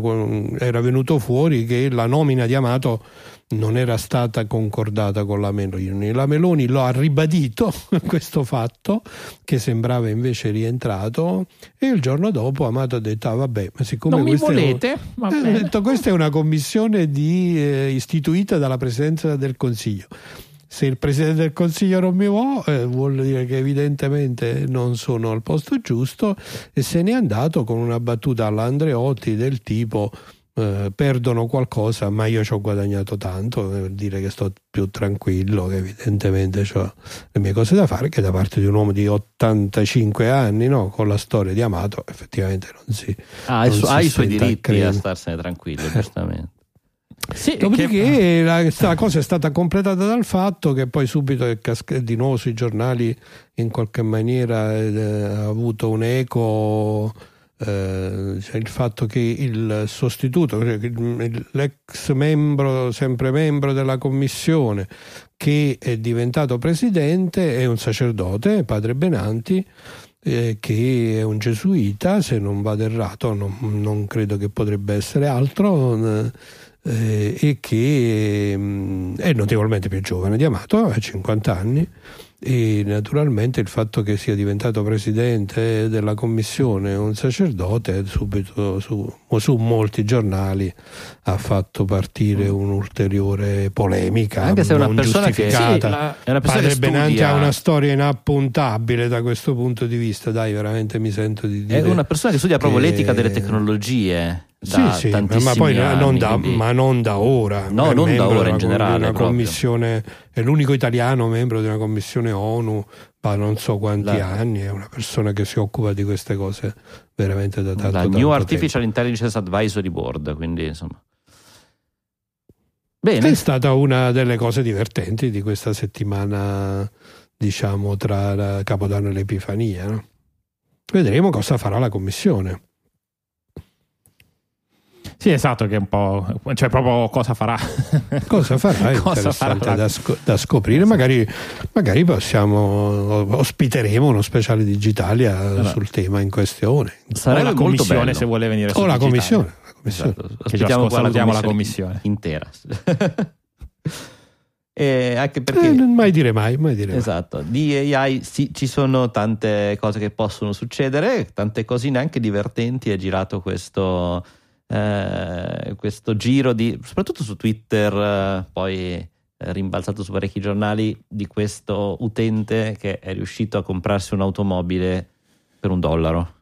era venuto fuori che la nomina di Amato non era stata concordata con la Meloni. La Meloni lo ha ribadito questo fatto che sembrava invece rientrato e il giorno dopo Amato ha detto ah, vabbè ma siccome Non mi un- volete? Eh, ha bene. detto questa è una commissione di, eh, istituita dalla Presidenza del Consiglio. Se il Presidente del Consiglio non mi vuole, eh, vuol dire che evidentemente non sono al posto giusto e se n'è andato con una battuta alla Andreotti del tipo eh, perdono qualcosa ma io ci ho guadagnato tanto, per dire che sto più tranquillo, che evidentemente ho le mie cose da fare, che da parte di un uomo di 85 anni, no, con la storia di Amato, effettivamente non si... Ha, i non ha i suoi diritti crema. a starsene tranquillo, giustamente. Sì, Dopodiché che- la, cosa è stata completata dal fatto che poi subito di nuovo sui giornali in qualche maniera eh, ha avuto un eco eh, cioè il fatto che il sostituto, cioè l'ex membro, sempre membro della commissione che è diventato presidente è un sacerdote, padre Benanti, eh, che è un gesuita, se non vado errato, non, non credo che potrebbe essere altro. eh, eh, e che mm, è notevolmente più giovane di Amato, ha 50 anni e naturalmente il fatto che sia diventato presidente della commissione un sacerdote subito su, su molti giornali ha fatto partire un'ulteriore polemica Anche se è una persona che- Sì, la- È una persona Padre Benanti ha una storia inappuntabile da questo punto di vista. Dai veramente mi sento di dire è una persona che studia proprio che- l'etica delle tecnologie da sì, sì, ma poi anni, non da, quindi- ma non da ora. No, È non da ora, in generale, è l'unico italiano membro di una commissione ONU da non so quanti La- anni. È una persona che si occupa di queste cose veramente da tanto la tanto New tempo. Artificial Intelligence Advisory Board, quindi insomma. È Bene, stata una delle cose divertenti di questa settimana, diciamo, tra Capodanno e l'Epifania. no? Vedremo cosa farà la commissione. Sì, esatto, che è un po'... cioè proprio cosa farà. Cosa farà? È Cosa interessante farà? da, sco- da scoprire. Magari, magari possiamo, ospiteremo uno speciale digitalia Allora. sul tema in questione. o sarebbe la molto commissione bello. se vuole venire su O la Digitale. commissione. la commissione. Esatto. Che Ospitiamo qua salutiamo la commissione. intera. e anche perché Eh, non mai dire mai, mai dire mai. Esatto, di AI sì, ci sono tante cose che possono succedere, tante cose neanche divertenti. È girato questo, eh, questo giro di, soprattutto su Twitter, eh, poi eh, rimbalzato su parecchi giornali, di questo utente che è riuscito a comprarsi un'automobile per un dollaro.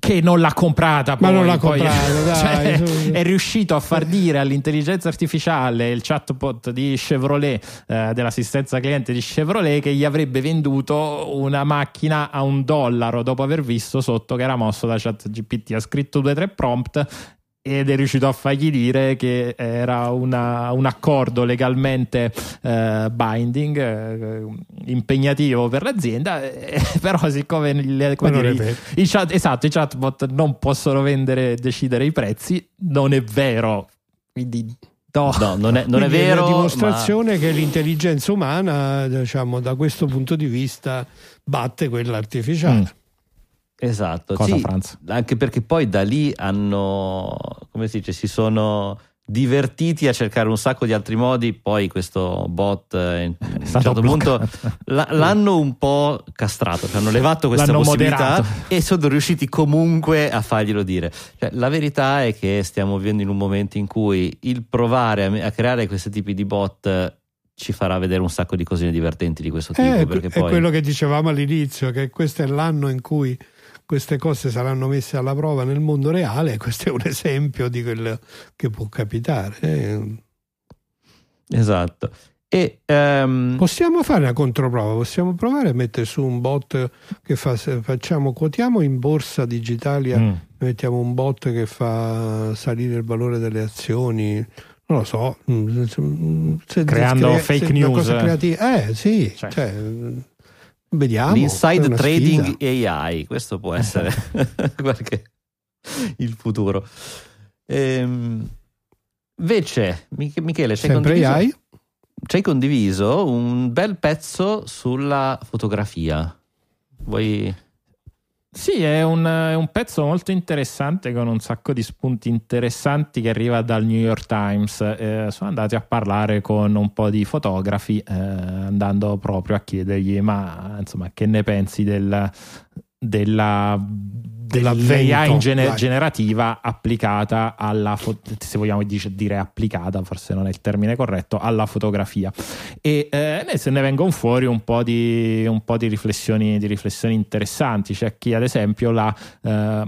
che non l'ha comprata Ma poi, non l'ha poi- comprata, dai, cioè, su. è riuscito a far dire all'intelligenza artificiale il chatbot di Chevrolet eh, dell'assistenza cliente di Chevrolet che gli avrebbe venduto una macchina a un dollaro dopo aver visto sotto che era mosso da ChatGPT ha scritto due o tre prompt ed è riuscito a fargli dire che era una- un accordo legalmente eh, binding eh, impegnativo per l'azienda eh, però siccome le- come Ma non dire, è i chat, esatto, i chatbot non possono vendere e decidere i prezzi, non è vero. Quindi no. No, non è, non è vero. una dimostrazione ma- che l'intelligenza umana, diciamo, da questo punto di vista, batte quella artificiale. Mm. Esatto, Cosa, sì, Franz? anche perché poi da lì hanno, come si dice, si sono divertiti a cercare un sacco di altri modi, poi questo bot eh, a un stato certo punto l'hanno un po' castrato, cioè hanno levato questa L'hanno possibilità moderato. e sono riusciti comunque a farglielo dire. Cioè, la verità è che stiamo vivendo in un momento in cui il provare a, a creare questi tipi di bot eh, ci farà vedere un sacco di cosine divertenti di questo tipo. Eh, perché è poi... quello che dicevamo all'inizio, che questo è l'anno in cui queste cose saranno messe alla prova nel mondo reale questo è un esempio di quello che può capitare. eh. Esatto. E ehm, Possiamo fare una controprova, possiamo provare a mettere su un bot che fa, facciamo, quotiamo in borsa digitalia, Mm. mettiamo un bot che fa salire il valore delle azioni, non lo so, mm, se- Creando se- fake se news. cosa creativa. Eh sì, Cioè. cioè, vediamo. l'inside trading sfida. AI, questo può essere qualche- il futuro. Ehm, invece, Mich- Michele, Sempre condiviso, AI? ci hai condiviso un bel pezzo sulla fotografia. Vuoi... Sì, è un, è un pezzo molto interessante con un sacco di spunti interessanti che arriva dal New York Times. Eh, sono andati a parlare con un po' di fotografi, eh, andando proprio a chiedergli: ma insomma, che ne pensi del, della, dell'AI in gene- dai. generativa applicata alla fo- se vogliamo dice- dire applicata, forse non è il termine corretto, alla fotografia. E eh, se ne vengono fuori un po' di, un po' di riflessioni, di riflessioni interessanti. C'è chi, ad esempio, la, eh,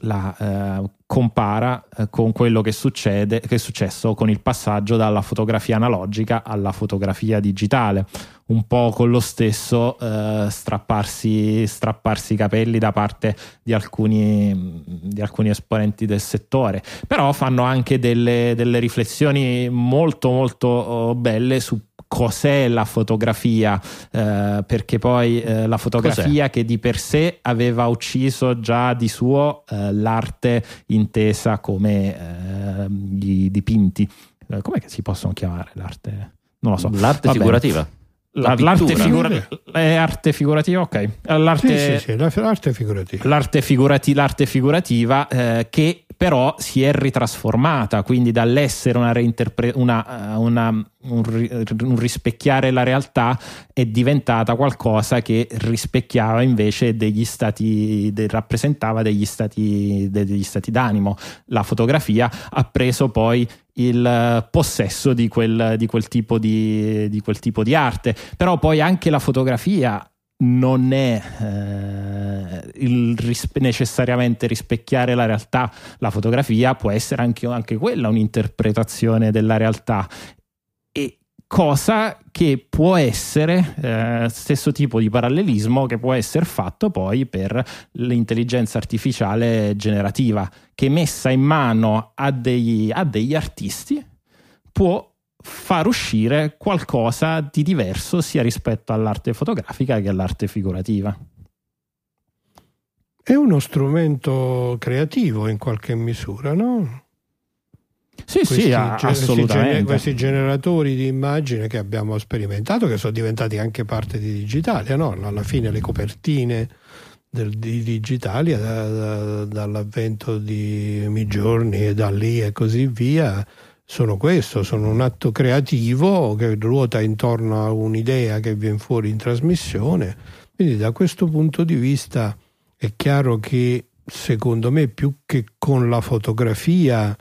la, eh, compara eh, con quello che succede che è successo con il passaggio dalla fotografia analogica alla fotografia digitale. Un po' con lo stesso eh, strapparsi, strapparsi i capelli da parte di alcuni, di alcuni esponenti del settore. Però fanno anche delle, delle riflessioni molto molto oh, belle su cos'è la fotografia eh, perché poi eh, la fotografia che di per sé aveva ucciso già di suo eh, l'arte intesa come eh, gli dipinti Eh, com'è che si possono chiamare l'arte? non lo so L'arte Va bene. figurativa. La- La l'arte, figura- è arte figurativa ok l'arte, Sì, sì, sì, la- l'arte figurativa. l'arte, figurati- l'arte figurativa eh, che però si è ritrasformata, quindi dall'essere una reinterpre- una, eh, una- un, un rispecchiare la realtà è diventata qualcosa che rispecchiava invece degli stati, de- rappresentava degli stati, degli stati d'animo. La fotografia ha preso poi il possesso di quel, di quel tipo di, di quel tipo di arte, però poi anche la fotografia non è eh, rispe- necessariamente rispecchiare la realtà, la fotografia può essere anche, anche quella un'interpretazione della realtà cosa che può essere eh, stesso tipo di parallelismo che può essere fatto poi per l'intelligenza artificiale generativa che messa in mano a degli, a degli artisti può far uscire qualcosa di diverso sia rispetto all'arte fotografica che all'arte figurativa. È uno strumento creativo in qualche misura, no? Sì, Questi, sì, a- assolutamente. questi, generatori di immagine che abbiamo sperimentato, che sono diventati anche parte di digitale, no? alla fine le copertine del, di digitali da- da- dall'avvento di Midjourney e da lì e così via sono questo, sono un atto creativo che ruota intorno a un'idea che viene fuori in trasmissione. Quindi da questo punto di vista è chiaro che secondo me più che con la fotografia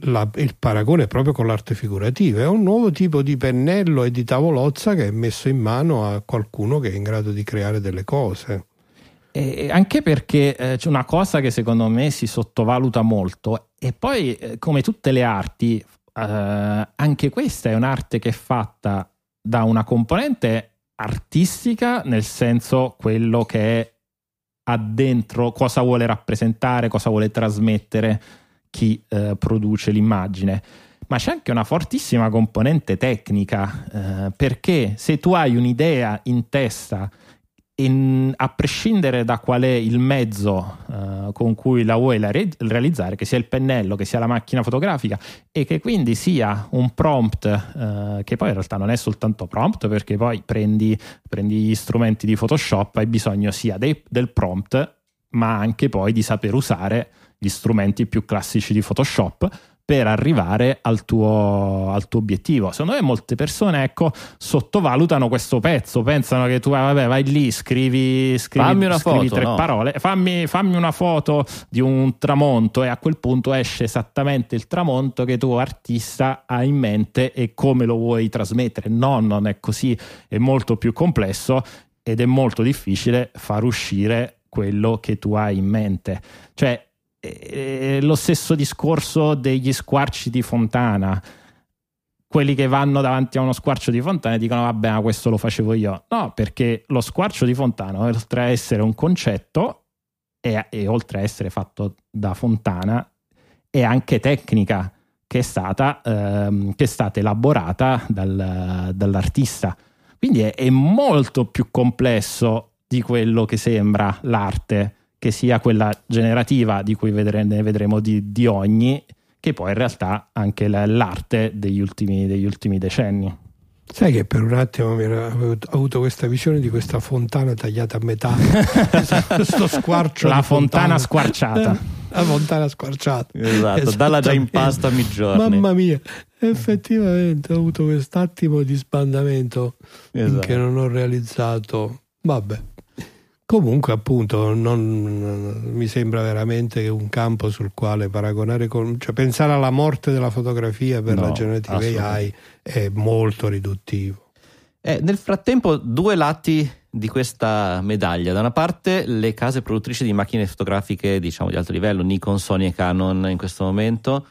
la- il paragone proprio con l'arte figurativa, è un nuovo tipo di pennello e di tavolozza che è messo in mano a qualcuno che è in grado di creare delle cose. E anche perché eh, c'è una cosa che secondo me si sottovaluta molto e poi eh, come tutte le arti eh, anche questa è un'arte che è fatta da una componente artistica nel senso quello che è dentro cosa vuole rappresentare, cosa vuole trasmettere chi eh, produce l'immagine. Ma c'è anche una fortissima componente tecnica eh, perché se tu hai un'idea in testa in- a prescindere da qual è il mezzo eh, con cui la vuoi la re- realizzare, che sia il pennello, che sia la macchina fotografica e che quindi sia un prompt, eh, che poi in realtà non è soltanto prompt, perché poi prendi, prendi gli strumenti di Photoshop, hai bisogno sia dei- del prompt, ma anche poi di saper usare gli strumenti più classici di Photoshop per arrivare al tuo, al tuo, obiettivo. Secondo me molte persone ecco, sottovalutano questo pezzo, pensano che tu vabbè, vai lì, scrivi, scrivi, fammi una scrivi foto, tre no. parole, fammi, fammi, una foto di un tramonto e a quel punto esce esattamente il tramonto che tu artista hai in mente e come lo vuoi trasmettere. No, non è così, è molto più complesso ed è molto difficile far uscire quello che tu hai in mente. Cioè, è lo stesso discorso degli squarci di fontana. Quelli che vanno davanti a uno squarcio di fontana e dicono vabbè, ma questo lo facevo io. No, perché lo squarcio di fontana, oltre a essere un concetto e, e oltre a essere fatto da fontana, è anche tecnica che è stata, ehm, che è stata elaborata dal, dall'artista. Quindi è, è molto più complesso di quello che sembra l'arte che sia quella generativa di cui vedre, ne vedremo di, di, ogni, che poi in realtà anche l'arte degli ultimi, degli ultimi decenni. Sai che per un attimo mi ho avuto questa visione di questa fontana tagliata a metà, questo squarcio. La fontana, fontana squarciata. La fontana squarciata. Esatto, dalla già in pasta a giorni. Mamma mia, effettivamente ho avuto quest'attimo di sbandamento esatto. che non ho realizzato. Vabbè. Comunque, appunto, non, mi sembra veramente un campo sul quale paragonare con. cioè pensare alla morte della fotografia per no, la generative AI è molto riduttivo. Eh, nel frattempo, due lati di questa medaglia. Da una parte, le case produttrici di macchine fotografiche, diciamo di alto livello, Nikon, Sony e Canon in questo momento,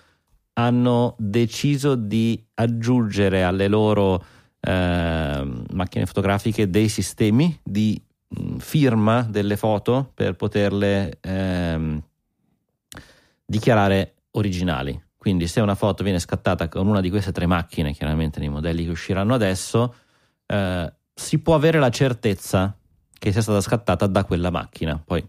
hanno deciso di aggiungere alle loro eh, macchine fotografiche dei sistemi di firma delle foto per poterle ehm, dichiarare originali. Quindi se una foto viene scattata con una di queste tre macchine, chiaramente nei modelli che usciranno adesso, eh, si può avere la certezza che sia stata scattata da quella macchina. Poi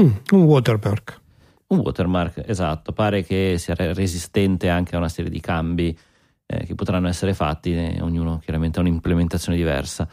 mm, un watermark. Un watermark, esatto. Pare che sia resistente anche a una serie di cambi eh, che potranno essere fatti, e ognuno chiaramente ha un'implementazione diversa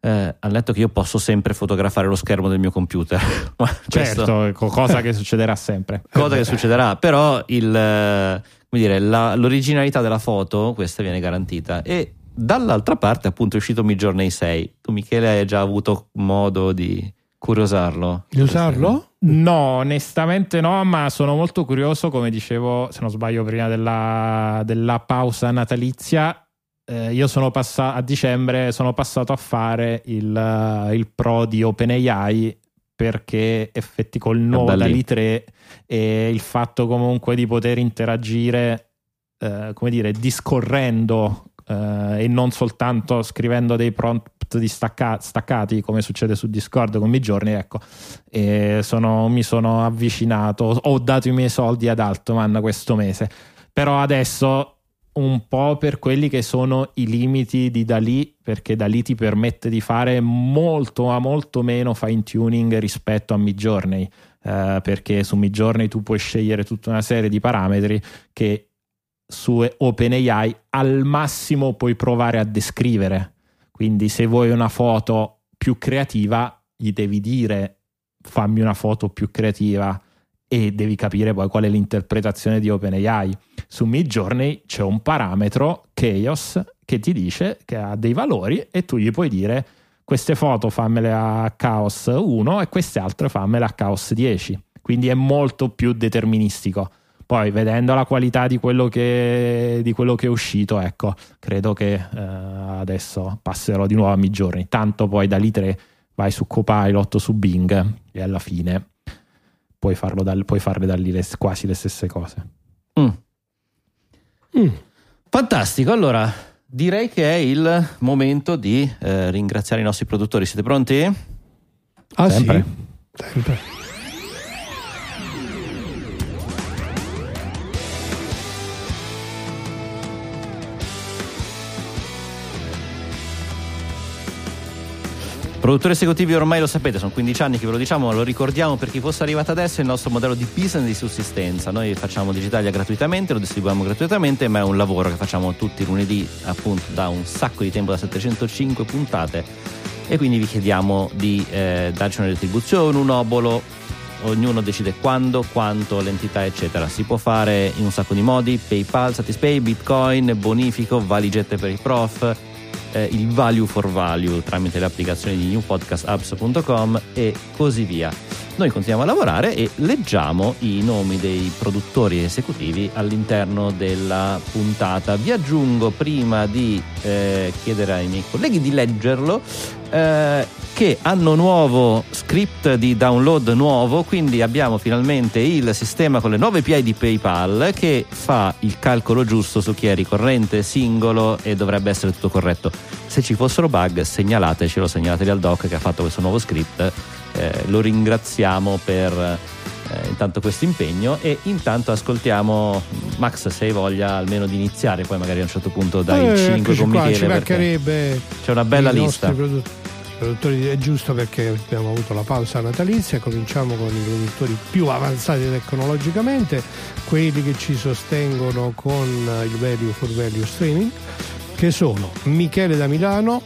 eh, hanno detto che io posso sempre fotografare lo schermo del mio computer. certo, cosa che succederà sempre. Cosa che succederà, però il, come dire, la, l'originalità della foto, questa viene garantita. E dall'altra parte, appunto, è uscito Midjourney 6. Tu, Michele, hai già avuto modo di curiosarlo? Di usarlo? No, onestamente no, ma sono molto curioso, come dicevo, se non sbaglio, prima della, della pausa natalizia eh, io sono passato a dicembre sono passato a fare il, il pro di OpenAI perché effetti col nuovo DALI 3 e il fatto comunque di poter interagire eh, come dire discorrendo eh, e non soltanto scrivendo dei prompt distacca- staccati come succede su Discord con i giorni ecco sono, mi sono avvicinato ho dato i miei soldi ad Altman questo mese. Però adesso un po' per quelli che sono i limiti di Dalì, perché Dalì ti permette di fare molto, ma molto meno fine tuning rispetto a Midjourney, eh, perché su Midjourney tu puoi scegliere tutta una serie di parametri che su OpenAI al massimo puoi provare a descrivere. Quindi se vuoi una foto più creativa, gli devi dire fammi una foto più creativa e devi capire poi qual è l'interpretazione di OpenAI. Su Midjourney c'è un parametro, Chaos, che ti dice che ha dei valori e tu gli puoi dire queste foto fammele a Chaos 1 e queste altre fammele a Chaos 10. Quindi è molto più deterministico. Poi vedendo la qualità di quello che, di quello che è uscito, ecco, credo che eh, adesso passerò di nuovo a Midjourney. Tanto poi da lì 3 vai su Copilot, su Bing e alla fine puoi, farlo da, puoi farle da lì le, quasi le stesse cose. Mm. Mm. Fantastico, allora direi che è il momento di eh, ringraziare i nostri produttori. Siete pronti? Ah, Sempre. Sì. Sempre. Produttori esecutivi ormai lo sapete, sono 15 anni che ve lo diciamo, lo ricordiamo per chi fosse arrivato adesso, è il nostro modello di business di sussistenza. Noi facciamo Digitalia gratuitamente, lo distribuiamo gratuitamente, ma è un lavoro che facciamo tutti i lunedì, appunto da un sacco di tempo, da 705 puntate e quindi vi chiediamo di eh, darci una retribuzione, un obolo ognuno decide quando, quanto, l'entità eccetera. Si può fare in un sacco di modi, PayPal, Satispay, Bitcoin, bonifico, valigette per i prof, eh, il value for value tramite le applicazioni di newpodcastapps.com e così via. Noi continuiamo a lavorare e leggiamo i nomi dei produttori esecutivi all'interno della puntata. Vi aggiungo prima di eh, chiedere ai miei colleghi di leggerlo eh, che hanno nuovo script di download nuovo, quindi abbiamo finalmente il sistema con le nuove API di PayPal che fa il calcolo giusto su chi è ricorrente, singolo e dovrebbe essere tutto corretto. Se ci fossero bug segnalatecelo, segnalateli al doc che ha fatto questo nuovo script eh, lo ringraziamo per eh, intanto questo impegno e intanto ascoltiamo Max se hai voglia almeno di iniziare poi magari a un certo punto dai Eh, 5 eccoci con qua, Michele ci perché mancherebbe c'è una bella lista. produttori è giusto perché abbiamo avuto la pausa natalizia cominciamo con i produttori più avanzati tecnologicamente quelli che ci sostengono con il value for value streaming che sono Michele da Milano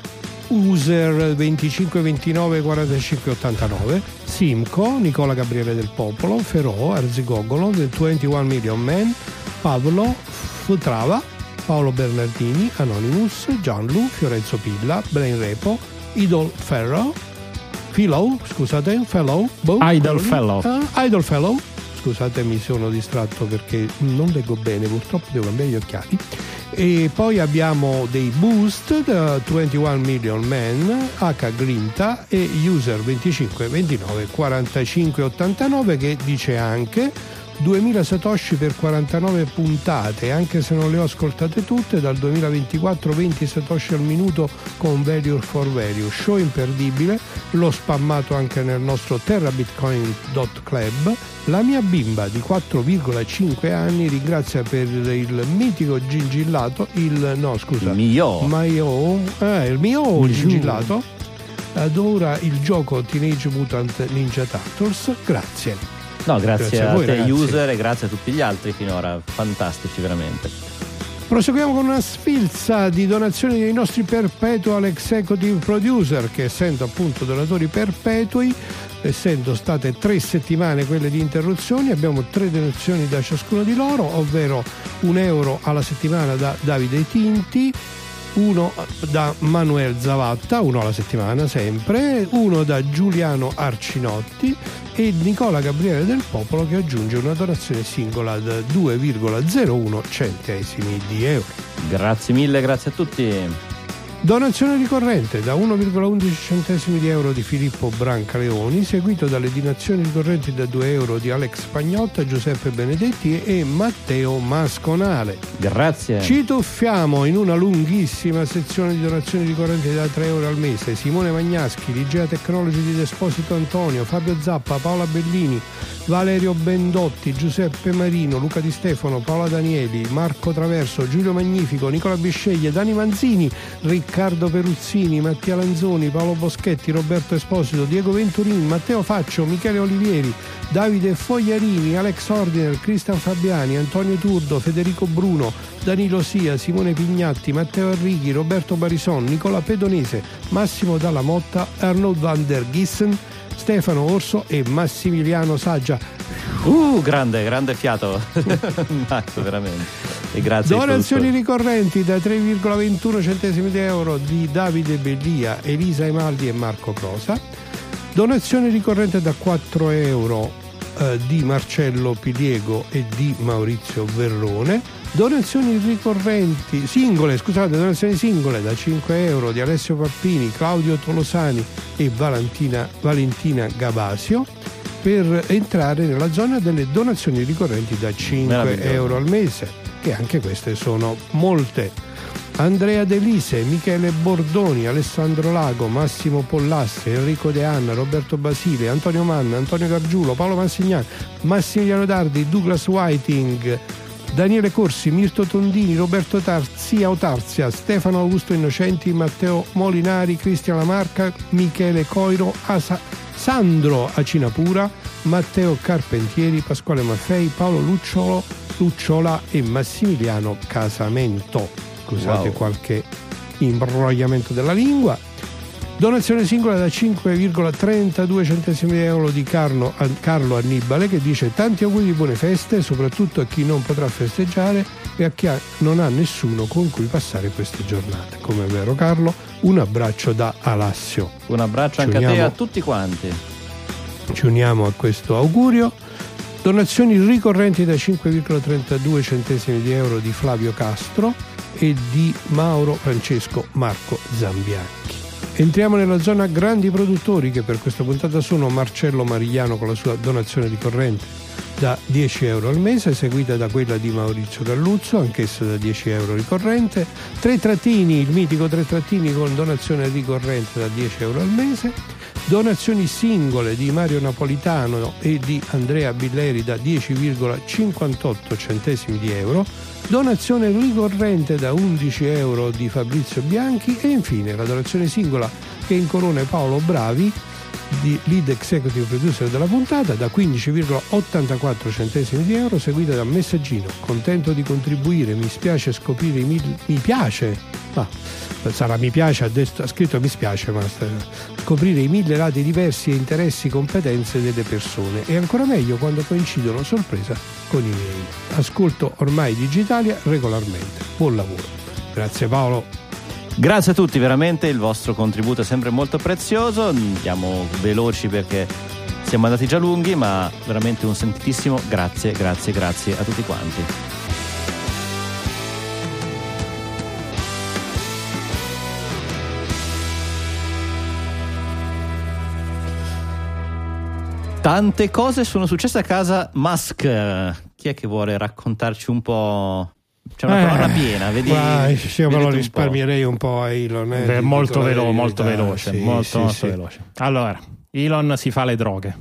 User 25 29 45 89 Simco Nicola Gabriele del Popolo Ferò Arzigogolo del 21 Million Man Pablo Futrava Paolo Bernardini Anonymous Gianlu Fiorenzo Pilla Brain Repo Idol Ferro Philo scusate Fellow boh, Idol. Fellow. Ah, Idol Fellow scusate mi sono distratto perché non leggo bene purtroppo devo cambiare gli occhiali e poi abbiamo dei boost da 21 Million Men, H Grinta e User 25 29 45 89 che dice anche 2000 satoshi per 49 puntate, anche se non le ho ascoltate tutte, dal 2024 20 satoshi al minuto con value for value, show imperdibile, l'ho spammato anche nel nostro terrabitcoin.club. La mia bimba di 4,5 anni ringrazia per il mitico gingillato, il no scusa, il mio? Mio, eh, il mio Il gingillato. Adora il gioco Teenage Mutant Ninja Turtles, grazie. no grazie, Grazie a a, voi, te ragazzi. user e grazie a tutti gli altri finora. Fantastici veramente Proseguiamo con una sfilza di donazioni dei nostri perpetual executive producer che essendo appunto donatori perpetui, essendo state tre settimane quelle di interruzioni, abbiamo tre donazioni da ciascuno di loro, ovvero un euro alla settimana da Davide Tinti, uno da Manuel Zavatta, uno alla settimana sempre, uno da Giuliano Arcinotti e Nicola Gabriele del Popolo che aggiunge una donazione singola da 2,01 centesimi di euro. grazie mille grazie a tutti Donazione ricorrente da 1,11 centesimi di euro di Filippo Brancaleoni, seguito dalle donazioni ricorrenti da 2 euro di Alex Pagnotta, Giuseppe Benedetti e Matteo Masconale. grazie Ci tuffiamo in una lunghissima sezione di donazioni ricorrenti da 3 euro al mese. Simone Magnaschi, Ligea Technology di Desposito Antonio, Fabio Zappa, Paola Bellini, Valerio Bendotti, Giuseppe Marino, Luca Di Stefano, Paola Danieli, Marco Traverso, Giulio Magnifico, Nicola Bisceglie, Dani Manzini, Riccardo Peruzzini, Mattia Lanzoni, Paolo Boschetti, Roberto Esposito, Diego Venturini, Matteo Faccio, Michele Olivieri, Davide Fogliarini, Alex Ordiner, Cristian Fabiani, Antonio Turdo, Federico Bruno, Danilo Sia, Simone Pignatti, Matteo Arrighi, Roberto Barison, Nicola Pedonese, Massimo Dalla Motta, Arnold van der Gissen, Stefano Orso e Massimiliano Saggia. Uh grande grande fiato Max veramente e grazie Donazioni ricorrenti da 3,21 centesimi di euro di Davide Bellia, Elisa Emaldi e Marco Crosa. Donazione ricorrente da 4 euro eh, di Marcello Piliego e di Maurizio Verrone. Donazioni ricorrenti, singole, scusate, donazioni singole da 5 euro di Alessio Pappini, Claudio Tolosani e Valentina, Valentina Gabasio per entrare nella zona delle donazioni ricorrenti da 5 Meraviglioso. euro al mese, che anche queste sono molte. Andrea Delise, Michele Bordoni, Alessandro Lago, Massimo Pollastre, Enrico De Anna, Roberto Basile, Antonio Manna, Antonio Gargiulo, Paolo Massignan, Massimiliano Dardi, Douglas Whiting, Daniele Corsi, Mirto Tondini, Roberto Tarzia o Tarzia, Stefano Augusto Innocenti, Matteo Molinari, Cristian Lamarca, Michele Coiro, Asa- Sandro Acinapura, Matteo Carpentieri, Pasquale Maffei, Paolo Lucciolo, Lucciola e Massimiliano Casamento. Scusate Wow. qualche imbrogliamento della lingua. Donazione singola da 5,32 centesimi di euro di Carlo, Carlo Annibale che dice tanti auguri di buone feste, soprattutto a chi non potrà festeggiare e a chi ha, non ha nessuno con cui passare queste giornate. Come è vero Carlo, un abbraccio da Alassio. Un abbraccio Ci anche a te e uniamo. a tutti quanti. Ci uniamo a questo augurio. Donazioni ricorrenti da 5,32 centesimi di euro di Flavio Castro e di Mauro Francesco Marco Zambianchi. Entriamo nella zona grandi produttori che per questa puntata sono Marcello Marigliano con la sua donazione ricorrente da 10 euro al mese, seguita da quella di Maurizio Galluzzo, anch'essa da 10 euro ricorrente, Tre Trattini, il mitico Tre Trattini con donazione ricorrente da 10 euro al mese, donazioni singole di Mario Napolitano e di Andrea Billeri da 10,58 centesimi di euro, donazione ricorrente da 11 euro di Fabrizio Bianchi e infine la donazione singola che incorona Paolo Bravi di lead executive producer della puntata da 15,84 centesimi di euro seguita da messaggino. Contento di contribuire mi spiace scoprire i mil- mi piace? Ah, sarà mi piace ha, detto- ha scritto mi spiace ma scoprire i mille lati diversi e interessi competenze delle persone. E ancora meglio quando coincidono sorpresa con i miei. Ascolto ormai digitalia regolarmente. Buon lavoro. Grazie Paolo Grazie a tutti, veramente il vostro contributo è sempre molto prezioso. Andiamo veloci perché siamo andati già lunghi, ma veramente un sentitissimo grazie, grazie, grazie a tutti quanti. Tante cose sono successe a casa Musk. Chi è che vuole raccontarci un po'? C'è una Eh, colonna piena, vedi? Vai, io me vedi lo tu un po'. risparmierei un po' a Elon. eh, Beh, molto, velo- verità, molto veloce, sì, molto, sì, molto sì. veloce. Allora, Elon si fa le droghe.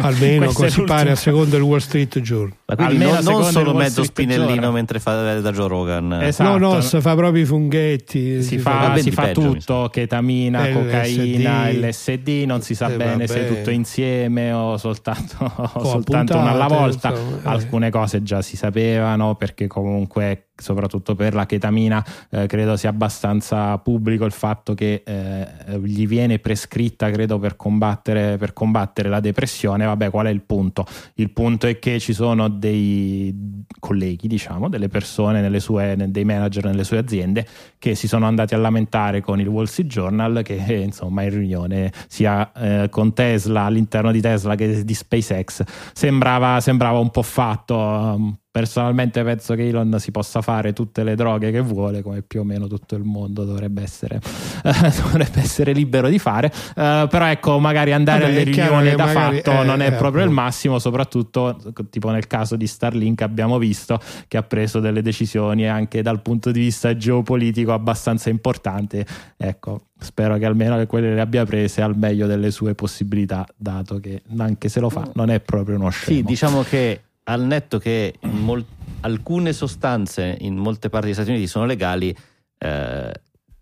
Almeno così pare a secondo il Wall Street Journal. Ma quindi Almeno non, non solo mezzo Street spinellino Journal. mentre fa da Joe Rogan. Esatto. No, no, si fa proprio i funghetti. si fa, si fa peggio, mi tutto, ketamina, LSD. cocaina, LSD, non si sa Eh, bene se vabbè. tutto insieme o soltanto, o soltanto una alla volta. insomma, eh. Alcune cose già si sapevano perché comunque soprattutto per la ketamina eh, credo sia abbastanza pubblico il fatto che eh, gli viene prescritta credo per combattere, per combattere la depressione vabbè qual è il punto? Il punto è che ci sono dei colleghi diciamo delle persone sue, dei manager nelle sue aziende che si sono andati a lamentare con il Wall Street Journal che eh, insomma in riunione sia eh, con Tesla all'interno di Tesla che di SpaceX sembrava, sembrava un po' fatto personalmente penso che Elon si possa fare tutte le droghe che vuole come più o meno tutto il mondo dovrebbe essere, dovrebbe essere libero di fare. Eh, però ecco magari andare Vabbè, alle è riunioni da fatto eh, non è eh, proprio il appunto. massimo soprattutto tipo nel caso di Starlink abbiamo visto che ha preso delle decisioni anche dal punto di vista geopolitico abbastanza importanti. Ecco spero che almeno quelle le abbia prese al meglio delle sue possibilità dato che anche se lo fa non è proprio uno scemo. Sì, diciamo che al netto che mol- alcune sostanze in molte parti degli Stati Uniti sono legali, eh,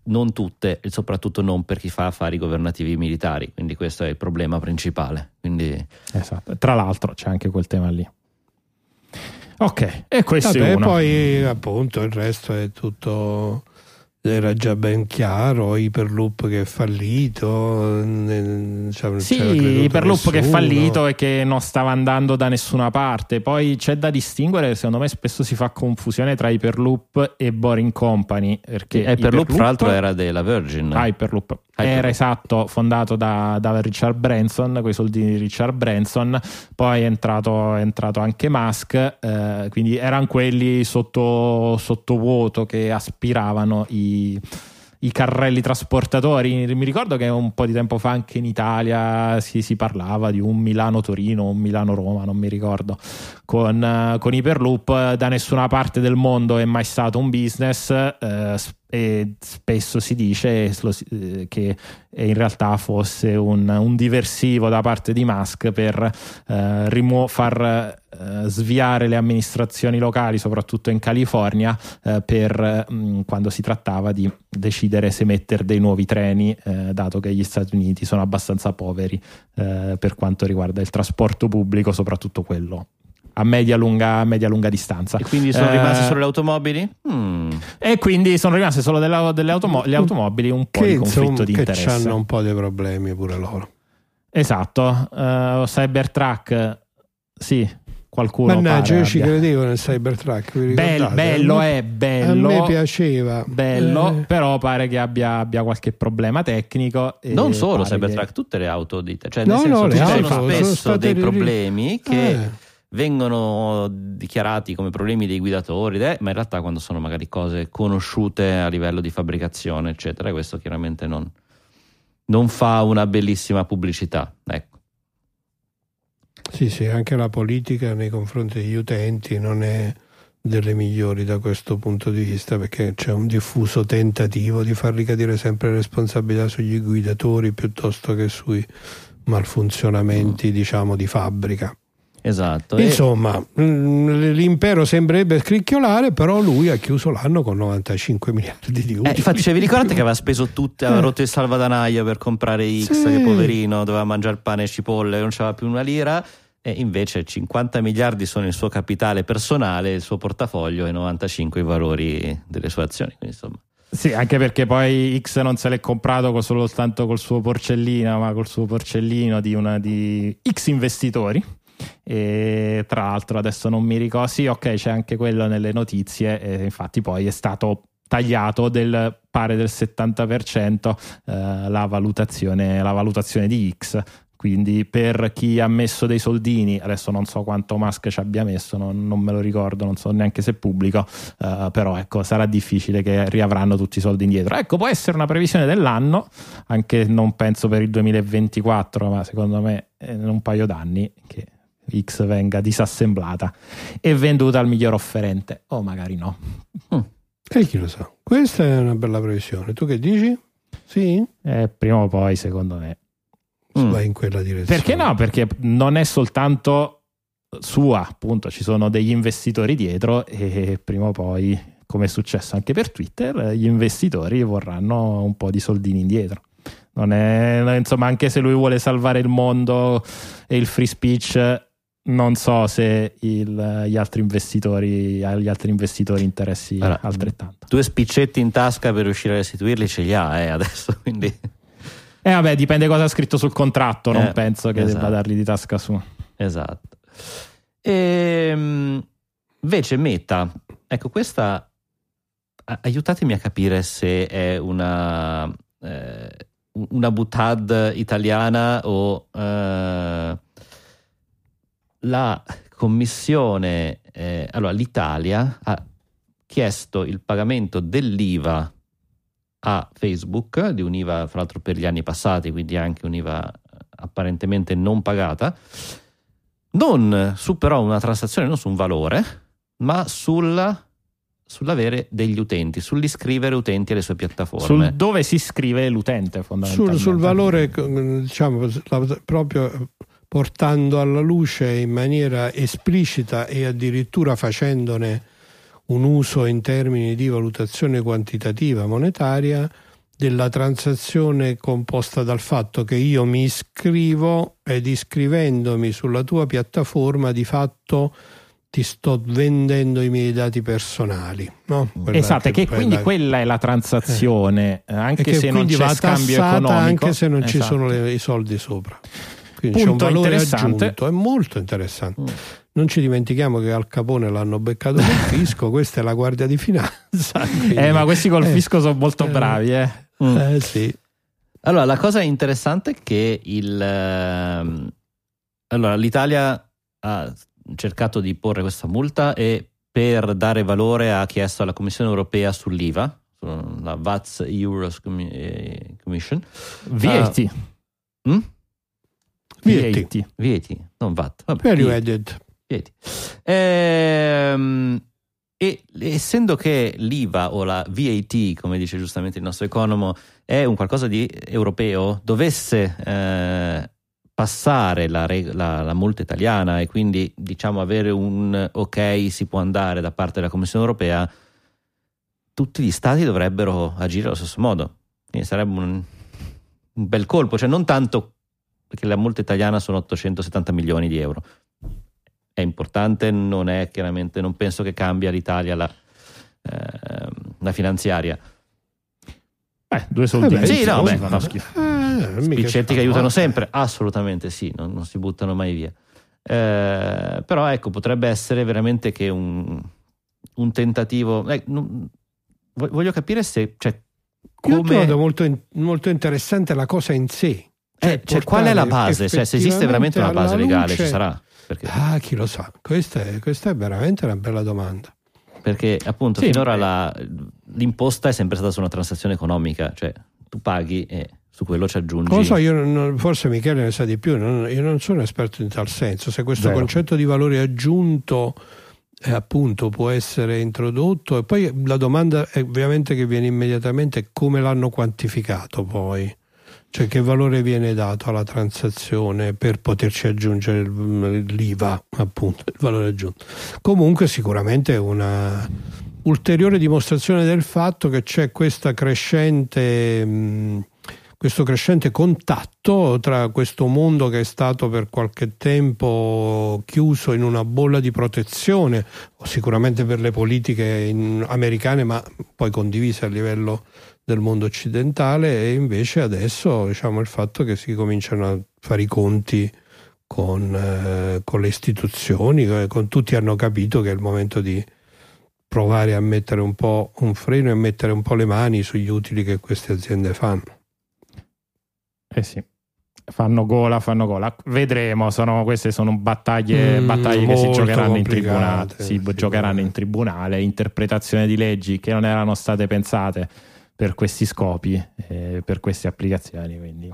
non tutte, e soprattutto non per chi fa affari governativi militari. Quindi questo è il problema principale. Quindi Esatto. Tra l'altro c'è anche quel tema lì. Ok, e questo Vabbè, è uno. poi appunto il resto è tutto era già ben chiaro Hyperloop che è fallito cioè, Sì, Hyperloop che è fallito e che non stava andando da nessuna parte. Poi c'è da distinguere, secondo me spesso si fa confusione tra Hyperloop e Boring Company. Perché Hyperloop, fra l'altro, era della Virgin. Ah, Hyperloop. Hyperloop. Era esatto, fondato da, da Richard Branson, con i soldini di Richard Branson, poi è entrato, è entrato anche Musk, eh, quindi erano quelli sotto, sotto vuoto che aspiravano i, i carrelli trasportatori. Mi ricordo che un po' di tempo fa anche in Italia si, si parlava di un Milano-Torino, un Milano-Roma, non mi ricordo, con, eh, con Hyperloop. Da nessuna parte del mondo è mai stato un business. eh, e spesso si dice eh, che in realtà fosse un, un diversivo da parte di Musk per eh, rimu- far eh, sviare le amministrazioni locali, soprattutto in California, eh, per mh, quando si trattava di decidere se mettere dei nuovi treni, eh, dato che gli Stati Uniti sono abbastanza poveri eh, per quanto riguarda il trasporto pubblico, soprattutto quello a media lunga, media lunga distanza. E quindi sono Eh, rimaste solo le automobili? Mm. E quindi sono rimaste solo delle, delle automo- le automobili un po' che di conflitto insomma di che interesse. hanno un po' di problemi pure loro. Esatto, uh, Cybertruck, sì, qualcuno Mannaggia, io ci credevo nel Cybertruck. Bel- ricordate? bello me- è, bello. A me piaceva. Bello, Eh, però pare che abbia, abbia qualche problema tecnico. e Non solo Cybertruck, che- tutte le auto di cioè No, nel senso, no, le ci auto sono sono spesso state dei ri- problemi che eh. vengono dichiarati come problemi dei guidatori, eh, ma in realtà quando sono magari cose conosciute a livello di fabbricazione, eccetera, questo chiaramente non, non fa una bellissima pubblicità. Ecco. Sì, sì, anche la politica nei confronti degli utenti non è delle migliori da questo punto di vista perché c'è un diffuso tentativo di far ricadere sempre responsabilità sugli guidatori piuttosto che sui malfunzionamenti Mm. diciamo di fabbrica. Esatto. E- Insomma, mm, l'impero sembrerebbe scricchiolare, però lui ha chiuso l'anno con 95 miliardi di Eh, utili. infatti, cioè, vi ricordate che aveva speso tutte, aveva Eh. rotto il salvadanaio per comprare X, Sì. che poverino, doveva mangiare pane e cipolle, non c'aveva più una lira. E invece 50 miliardi sono il suo capitale personale, il suo portafoglio e 95 i valori delle sue azioni. Quindi, insomma, Sì, anche perché poi X non se l'è comprato con- soltanto col suo porcellino, ma col suo porcellino di una di X investitori. E tra l'altro adesso non mi ricordo, sì, ok, c'è anche quello nelle notizie. E infatti, poi è stato tagliato del pare del 70% eh, la, valutazione, la valutazione di X. Quindi per chi ha messo dei soldini, adesso non so quanto Musk ci abbia messo, non, non me lo ricordo, non so neanche se pubblico, eh, però ecco, sarà difficile che riavranno tutti i soldi indietro. Ecco, può essere una previsione dell'anno, anche non penso per il 2024, ma secondo me in un paio d'anni che X venga disassemblata e venduta al miglior offerente, o magari no. E chi lo sa? Questa è una bella previsione. Tu che dici? Sì? Eh, prima o poi, secondo me. Mm. Vai in quella direzione. Perché no? Perché non è soltanto sua, appunto, ci sono degli investitori dietro e prima o poi, come è successo anche per Twitter, gli investitori vorranno un po' di soldini indietro. Non è, insomma, anche se lui vuole salvare il mondo e il free speech, non so se il- gli altri investitori, agli altri investitori interessi Allora, altrettanto. due spiccetti in tasca per riuscire a restituirli ce li ha eh, adesso. Quindi, E vabbè, dipende cosa ha scritto sul contratto, non Eh, penso che esatto. debba darli di tasca su. esatto. Ehm, invece, Meta, ecco, questa aiutatemi a capire se è una, eh, una butad italiana o eh, la commissione. eh, allora, l'Italia ha chiesto il pagamento dell'IVA a Facebook, di un'IVA fra l'altro per gli anni passati, quindi anche un'IVA apparentemente non pagata, non su però una transazione, non su un valore, ma sulla, sull'avere degli utenti, sull'iscrivere utenti alle sue piattaforme. Sul dove si scrive l'utente sul, fondamentalmente. sul valore, diciamo, proprio portando alla luce in maniera esplicita e addirittura facendone un uso in termini di valutazione quantitativa monetaria della transazione composta dal fatto che io mi iscrivo ed iscrivendomi sulla tua piattaforma di fatto ti sto vendendo i miei dati personali. No? Quella Esatto, e che quindi quella- quella è la transazione, eh, e anche che se non c'è scambio economico. anche se non ci Esatto. sono le- i soldi sopra. Quindi Punto c'è un valore aggiunto, è molto interessante. Mm. Non ci dimentichiamo che Al Capone l'hanno beccato col fisco, questa è la Guardia di Finanza. quindi- Eh, ma questi col eh, fisco sono molto eh, bravi, eh. Mm. eh, sì. Allora, la cosa interessante è che il, ehm, allora, l'Italia ha cercato di porre questa multa e per dare valore ha chiesto alla Commissione europea sull'IVA, la VATS Euros eh, Commission, VAT. Mm? VAT. VAT, non VAT. Vabbè, Value VAT. Vedi. Ehm, e essendo che l'IVA o la VAT, come dice giustamente il nostro economo, è un qualcosa di europeo, dovesse eh, passare la, la- la multa italiana e quindi diciamo avere un ok si può andare da parte della Commissione europea, tutti gli stati dovrebbero agire allo stesso modo. Quindi sarebbe un, un bel colpo, cioè non tanto perché la multa italiana sono 870 milioni di euro, è importante, non è chiaramente, non penso che cambia l'Italia la, eh, la finanziaria. Eh, due soldi. Eh beh, sì, no, beh, no. Eh, Spiccetti si che aiutano sempre, assolutamente sì, non, non si buttano mai via. Eh, però ecco, potrebbe essere veramente che un, un tentativo. eh, non- vo- voglio capire se. Cioè, Io come, trovo molto, in- molto interessante la cosa in sé. Eh, cioè, qual è la base? Cioè, se esiste veramente una base legale, ci luce- sarà. Perché, Ah, chi lo sa? Questa è, questa è veramente una bella domanda. perché appunto Sì, finora eh. la- l'imposta è sempre stata su una transazione economica, cioè tu paghi e su quello ci aggiungi. Non lo so, io non- forse Michele ne sa di più, non- io non sono esperto in tal senso. Se questo Vero. concetto di valore aggiunto eh, appunto può essere introdotto e poi la domanda è ovviamente che viene immediatamente è come l'hanno quantificato poi. Cioè che valore viene dato alla transazione per poterci aggiungere il- l'IVA, appunto, il valore aggiunto. Comunque sicuramente è una ulteriore dimostrazione del fatto che c'è crescente, mh, questo crescente contatto tra questo mondo che è stato per qualche tempo chiuso in una bolla di protezione, sicuramente per le politiche americane, ma poi condivise a livello del mondo occidentale, e invece adesso diciamo il fatto che si cominciano a fare i conti con, eh, con le istituzioni, eh, con tutti hanno capito che è il momento di provare a mettere un po' un freno e mettere un po' le mani sugli utili che queste aziende fanno. Eh sì. Fanno gola, fanno gola. Vedremo, sono, queste sono battaglie, Mm, battaglie che si giocheranno in tribunale. Si sicuramente. giocheranno in tribunale, interpretazione di leggi che non erano state pensate per questi scopi, eh, per queste applicazioni. Quindi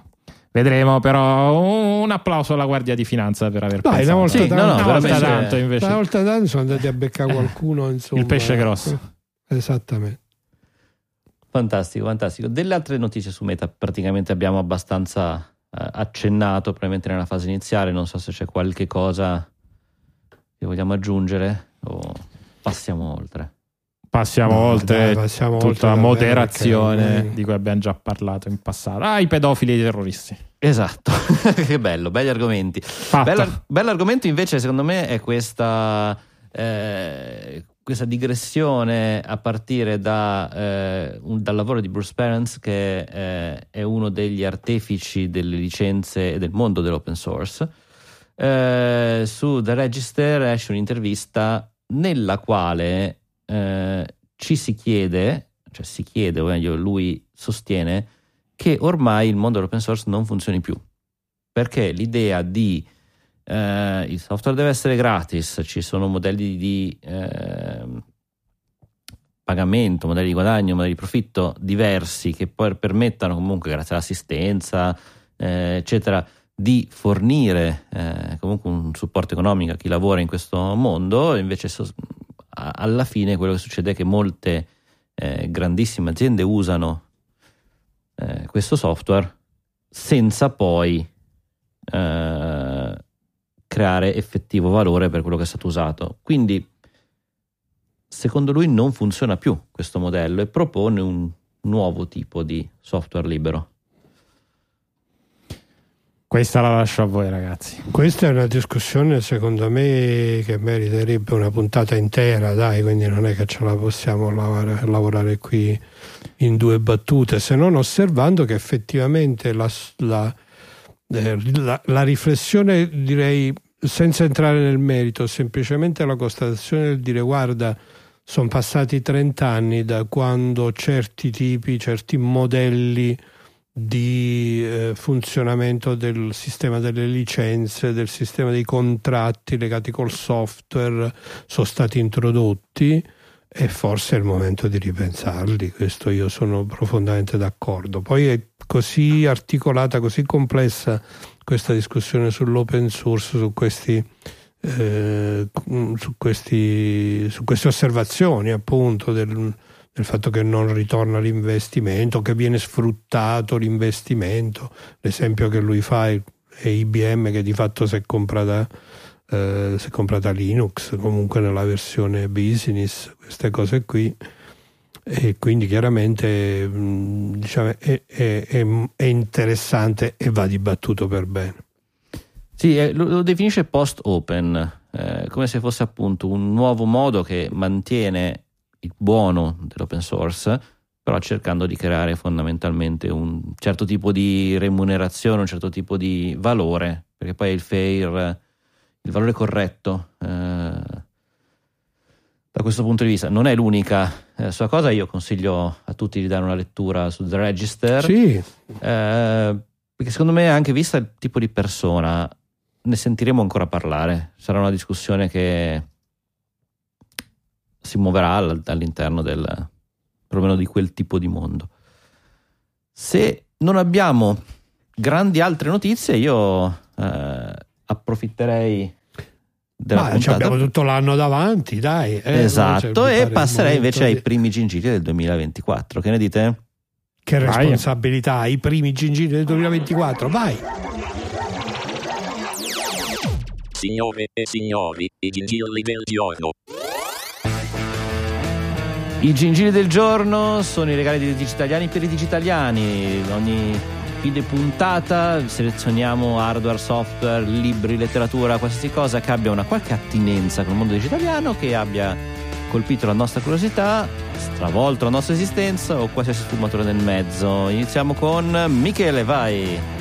vedremo, però un applauso alla Guardia di Finanza per aver Dai, pensato. una volta Sì, no, no, Una volta tanto invece. Una volta tanto sono andati a beccare qualcuno, insomma. Il pesce grosso. Esattamente. Fantastico, fantastico. Delle altre notizie su Meta praticamente abbiamo abbastanza eh, accennato, probabilmente nella fase iniziale, non so se c'è qualche cosa che vogliamo aggiungere o passiamo oltre. Passiamo No, oltre dai, passiamo oltre tutta la davvero, moderazione perché di cui abbiamo già parlato in passato. Ah, i pedofili e i terroristi. Esatto, che bello, belli argomenti. Fatto. Bella- Bell'argomento invece secondo me è questa, eh, questa digressione a partire da, eh, un- dal lavoro di Bruce Perens che eh, è uno degli artefici delle licenze e del mondo dell'open source. Eh, su The Register esce un'intervista nella quale eh, ci si chiede, cioè si chiede, o meglio lui sostiene, che ormai il mondo dell'open source non funzioni più. Perché l'idea di eh, il software deve essere gratis, ci sono modelli di ehm, pagamento, modelli di guadagno, modelli di profitto diversi che poi permettano comunque, grazie all'assistenza, eh, eccetera, di fornire eh, comunque un supporto economico a chi lavora in questo mondo, invece so- alla fine quello che succede è che molte eh, grandissime aziende usano eh, questo software senza poi eh, creare effettivo valore per quello che è stato usato. Quindi, secondo lui, non funziona più questo modello e propone un nuovo tipo di software libero. Questa la lascio a voi, ragazzi. Questa è una discussione secondo me che meriterebbe una puntata intera, dai, quindi non è che ce la possiamo lavorare, lavorare qui in due battute, se non osservando che effettivamente la, la- eh, la- la riflessione, direi, senza entrare nel merito, semplicemente la constatazione del dire guarda, sono passati 30 anni da quando certi tipi, certi modelli di eh, funzionamento del sistema delle licenze, del sistema dei contratti legati col software sono stati introdotti e forse è il momento di ripensarli, questo io sono profondamente d'accordo. Poi è così articolata, così complessa questa discussione sull'open source, su questi eh, su, questi, su queste osservazioni appunto del, del fatto che non ritorna l'investimento, che viene sfruttato l'investimento. L'esempio che lui fa è, è IBM che di fatto si è comprata, eh, si è comprata Linux, comunque nella versione business, queste cose qui. E quindi chiaramente mh, diciamo, è, è- è- interessante e va dibattuto per bene. Sì, eh, lo, lo definisce post-open eh, come se fosse appunto un nuovo modo che mantiene il buono dell'open source, però cercando di creare fondamentalmente un certo tipo di remunerazione, un certo tipo di valore, perché poi il fair, il valore corretto. Eh, da questo punto di vista non è l'unica eh, sua cosa, io consiglio a tutti di dare una lettura su The Register. Sì. Eh, perché secondo me, anche vista il tipo di persona, ne sentiremo ancora parlare. Sarà una discussione che si muoverà all'interno del perlomeno di quel tipo di mondo. Se non abbiamo grandi altre notizie, io eh, approfitterei della Ma ci puntata. abbiamo tutto l'anno davanti, dai. eh, esatto, e passerei invece ai di- primi gingilli del 2024. Che ne dite? Che Vai. responsabilità, i primi gingilli del 2024, vai! Signore e signori, i gingilli del giorno. I gingilli del giorno sono i regali dei digitaliani per i digitaliani. Ogni fine puntata selezioniamo hardware, software, libri, letteratura, qualsiasi cosa che abbia una qualche attinenza con il mondo digitaliano, che abbia colpito la nostra curiosità, stravolto la nostra esistenza o qualsiasi sfumatura nel mezzo. Iniziamo con Michele, vai.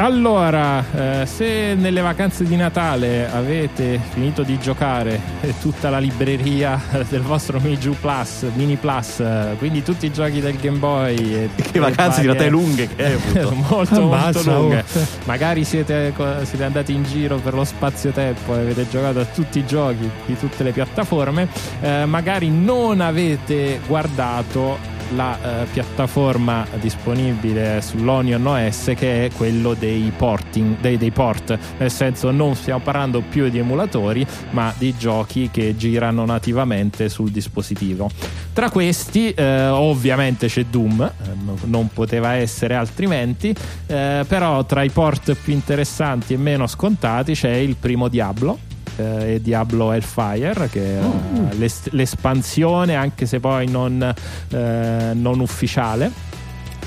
Allora, eh, se nelle vacanze di Natale avete finito di giocare tutta la libreria del vostro Miju Plus, Mini Plus, eh, quindi tutti i giochi del Game Boy, e Che vacanze di Natale lunghe che hai avuto. molto Ammazza, molto lunghe. oh. Magari siete, siete andati in giro per lo spazio-tempo e avete giocato a tutti i giochi di tutte le piattaforme, eh, magari non avete guardato la eh, piattaforma disponibile sull'Onion OS che è quello dei porting, dei, dei port, nel senso non stiamo parlando più di emulatori ma di giochi che girano nativamente sul dispositivo. Tra questi eh, ovviamente c'è Doom, eh, no- non poteva essere altrimenti, eh, però tra i port più interessanti e meno scontati c'è il primo Diablo eh, e Diablo Hellfire che è eh, l'es- l'espansione anche se poi non, eh, non ufficiale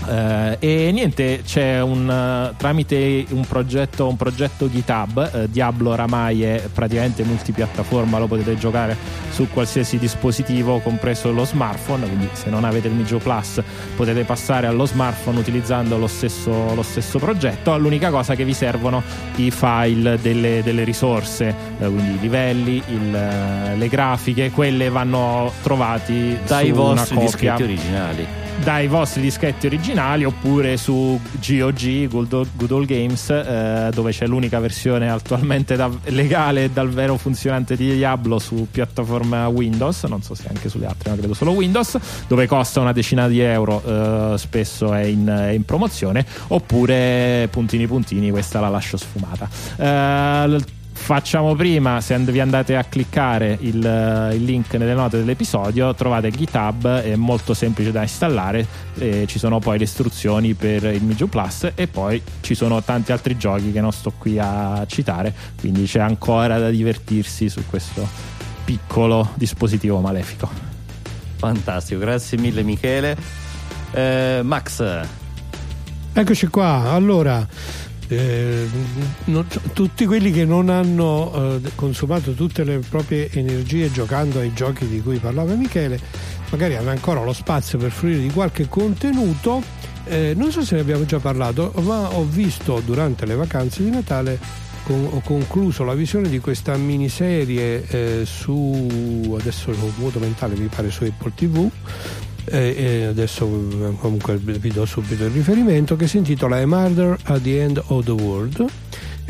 eh, e niente, c'è un eh, tramite un progetto, un progetto GitHub. eh, Diablo oramai è praticamente multipiattaforma, lo potete giocare su qualsiasi dispositivo, compreso lo smartphone. Quindi, se non avete il Migio Plus, potete passare allo smartphone utilizzando lo stesso, lo stesso progetto. L'unica cosa che vi servono i file delle, delle risorse, eh, quindi i livelli, il, eh, le grafiche, quelle vanno trovati Dai vostri dischetti originali. Dai vostri dischetti originali oppure su GOG, Good Old, Games, eh, dove c'è l'unica versione attualmente da- legale e dal vero funzionante di Diablo su piattaforma Windows, non so se anche sulle altre, ma credo solo Windows, dove costa una decina di euro, eh, spesso è in, è in promozione, oppure puntini puntini, questa la lascio sfumata. Eh, Facciamo prima, se and- vi andate a cliccare il, eh, il link nelle note dell'episodio, trovate GitHub, è molto semplice da installare, e ci sono poi le istruzioni per il Miju Plus e poi ci sono tanti altri giochi che non sto qui a citare, quindi c'è ancora da divertirsi su questo piccolo dispositivo malefico. Fantastico, grazie mille Michele. Eh, Max, Eccoci qua, allora, eh, non- tutti quelli che non hanno eh, consumato tutte le proprie energie giocando ai giochi di cui parlava Michele, magari hanno ancora lo spazio per fruire di qualche contenuto. Eh, non so se ne abbiamo già parlato, ma ho visto durante le vacanze di Natale, con- ho concluso la visione di questa miniserie eh, su, adesso lo vuoto mentale mi pare su Apple TV, e adesso eh, comunque vi do subito il riferimento che si intitola A Murder at the End of the World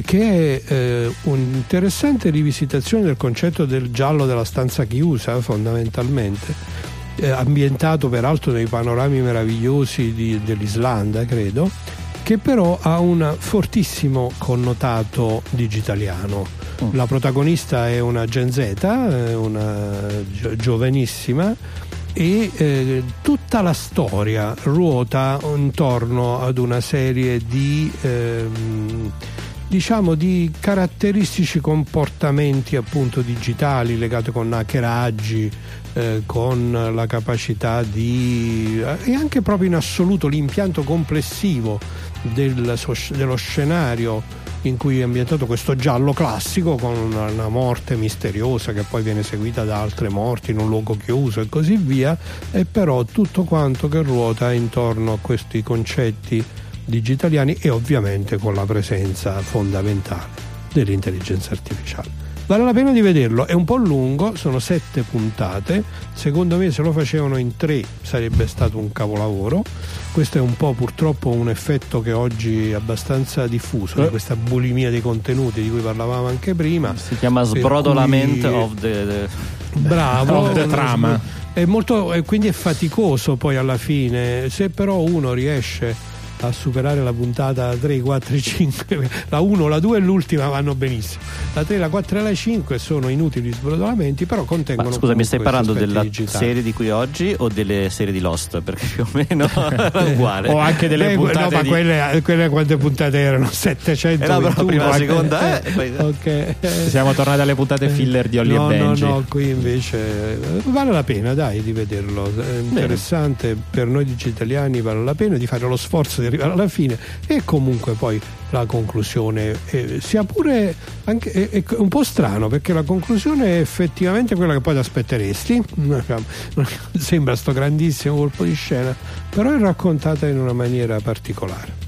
che è eh, un'interessante rivisitazione del concetto del giallo della stanza chiusa fondamentalmente eh, ambientato peraltro nei panorami meravigliosi di- dell'Islanda credo che però ha un fortissimo connotato digitaliano Mm. la protagonista è una Gen Z eh, una gio- giovanissima e eh, tutta la storia ruota intorno ad una serie di ehm, diciamo di caratteristici comportamenti appunto digitali legati con hackeraggi eh, con la capacità di e anche proprio in assoluto l'impianto complessivo del dello scenario in cui è ambientato questo giallo classico con una, morte misteriosa che poi viene seguita da altre morti in un luogo chiuso e così via, e però tutto quanto che ruota intorno a questi concetti digitaliani e ovviamente con la presenza fondamentale dell'intelligenza artificiale. Vale la pena di vederlo, è un po' lungo, sono sette puntate, secondo me se lo facevano in tre sarebbe stato un capolavoro, questo è un po' purtroppo un effetto che oggi è abbastanza diffuso, di Eh. questa bulimia dei contenuti di cui parlavamo anche prima. Si chiama Sbrodolament cui- of the, the- Bravo, Of the trama. È molto, e quindi è faticoso poi alla fine. Se però uno riesce a superare la puntata 3, 4 e 5, la 1, la 2 e l'ultima vanno benissimo. La 3, la 4 e la 5 sono inutili sbrodolamenti, però contengono. Ma scusa, mi stai parlando della digitali. serie di qui oggi o delle serie di Lost? Perché più o meno era uguale. o anche delle Beh, puntate no, ma di- quelle, quelle quante puntate erano? 700 Eh no, però prima la seconda, eh, e poi- ok. Siamo tornati alle puntate filler di Olly no, e Benji. No, no, qui invece eh, vale la pena, dai, di vederlo. È interessante per noi dici italiani, vale la pena di fare lo sforzo di arrivare alla fine e comunque poi la conclusione eh, sia pure anche, è, è un po' strano perché la conclusione è effettivamente quella che poi ti aspetteresti. Sembra sto grandissimo colpo di scena, però è raccontata in una maniera particolare.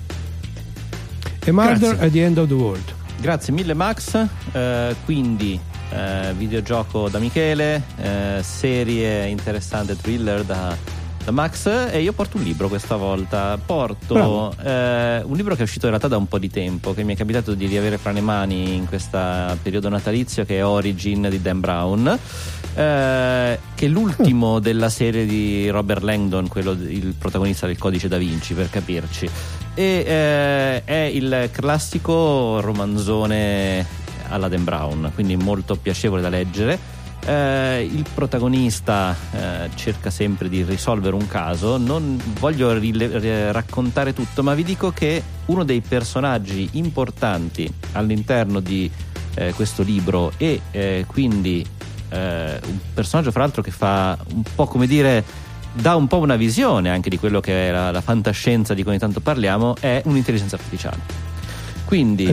A Murder Grazie. at the End of the World. Grazie mille Max, Eh, quindi eh, videogioco da Michele, eh, serie interessante thriller da Max e io porto un libro questa volta, porto eh, un libro che è uscito in realtà da un po' di tempo, che mi è capitato di riavere fra le mani in questo periodo natalizio che è Origin di Dan Brown. eh, che è l'ultimo della serie di Robert Langdon, quello il protagonista del Codice da Vinci, per capirci e eh, è il classico romanzone alla Dan Brown, quindi molto piacevole da leggere. Eh, il protagonista eh, cerca sempre di risolvere un caso. Non voglio rile- ri- raccontare tutto, ma vi dico che uno dei personaggi importanti all'interno di eh, questo libro e eh, quindi eh, un personaggio, fra l'altro, che fa un po' come dire dà un po' una visione anche di quello che è la, la fantascienza di cui ogni tanto parliamo, è un'intelligenza artificiale. Quindi.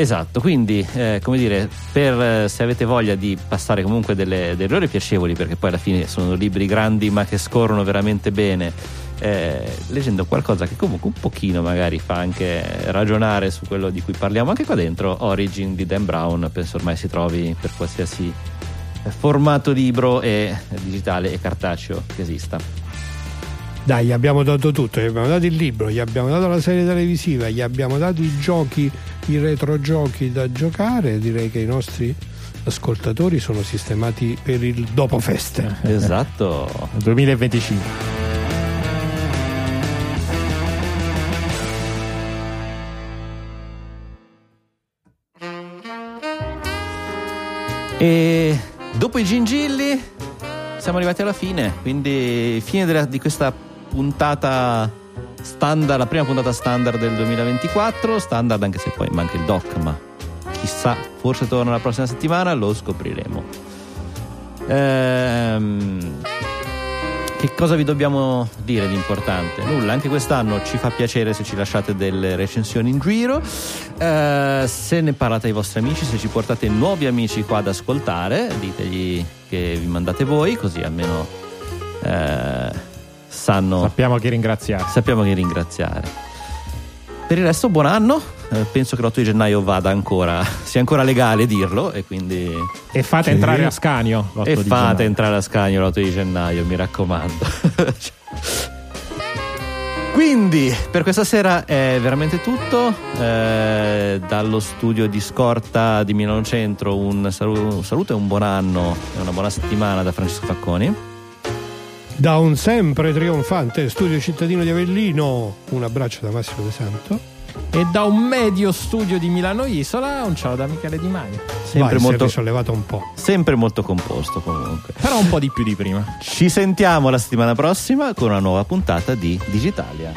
Esatto, quindi eh, come dire, per, eh, se avete voglia di passare comunque delle, delle ore piacevoli, perché poi alla fine sono libri grandi ma che scorrono veramente bene, eh, leggendo qualcosa che comunque un pochino magari fa anche ragionare su quello di cui parliamo anche qua dentro, Origin di Dan Brown, penso ormai si trovi per qualsiasi formato libro e digitale e cartaceo che esista. Dai, gli abbiamo dato tutto, gli abbiamo dato il libro, gli abbiamo dato la serie televisiva, gli abbiamo dato i giochi, i retrogiochi da giocare. Direi che i nostri ascoltatori sono sistemati per il dopo feste. Esatto. 2025. E dopo i gingilli siamo arrivati alla fine, quindi fine della- di questa puntata standard, la prima puntata standard del 2024, standard anche se poi manca il doc, ma chissà, forse torna la prossima settimana, lo scopriremo. Ehm, che cosa vi dobbiamo dire di importante? Nulla, anche quest'anno ci fa piacere se ci lasciate delle recensioni in giro, Eh, se ne parlate ai vostri amici, se ci portate nuovi amici qua ad ascoltare, ditegli che vi mandate voi, così almeno eh, sanno, Sappiamo chi ringraziare. sappiamo che ringraziare. Per il resto, buon anno. Eh, penso che l'8 di gennaio vada ancora, sia ancora legale dirlo, e quindi E fate Sì. entrare a Scanio. l'8 e di fate gennaio. entrare a Scagno l'8 di gennaio, mi raccomando. Quindi, per questa sera è veramente tutto. Eh, dallo studio di Scorta di Milano Centro, un salu- un saluto e un buon anno e una buona settimana da Francesco Facconi. Da un sempre trionfante studio cittadino di Avellino, un abbraccio da Massimo De Santo. E da un medio studio di Milano Isola, un ciao da Michele Di Magno. Sempre Vai, si è molto, risollevato un po'. sempre molto composto, comunque. Però un po' di più di prima. Ci sentiamo la settimana prossima con una nuova puntata di Digitalia.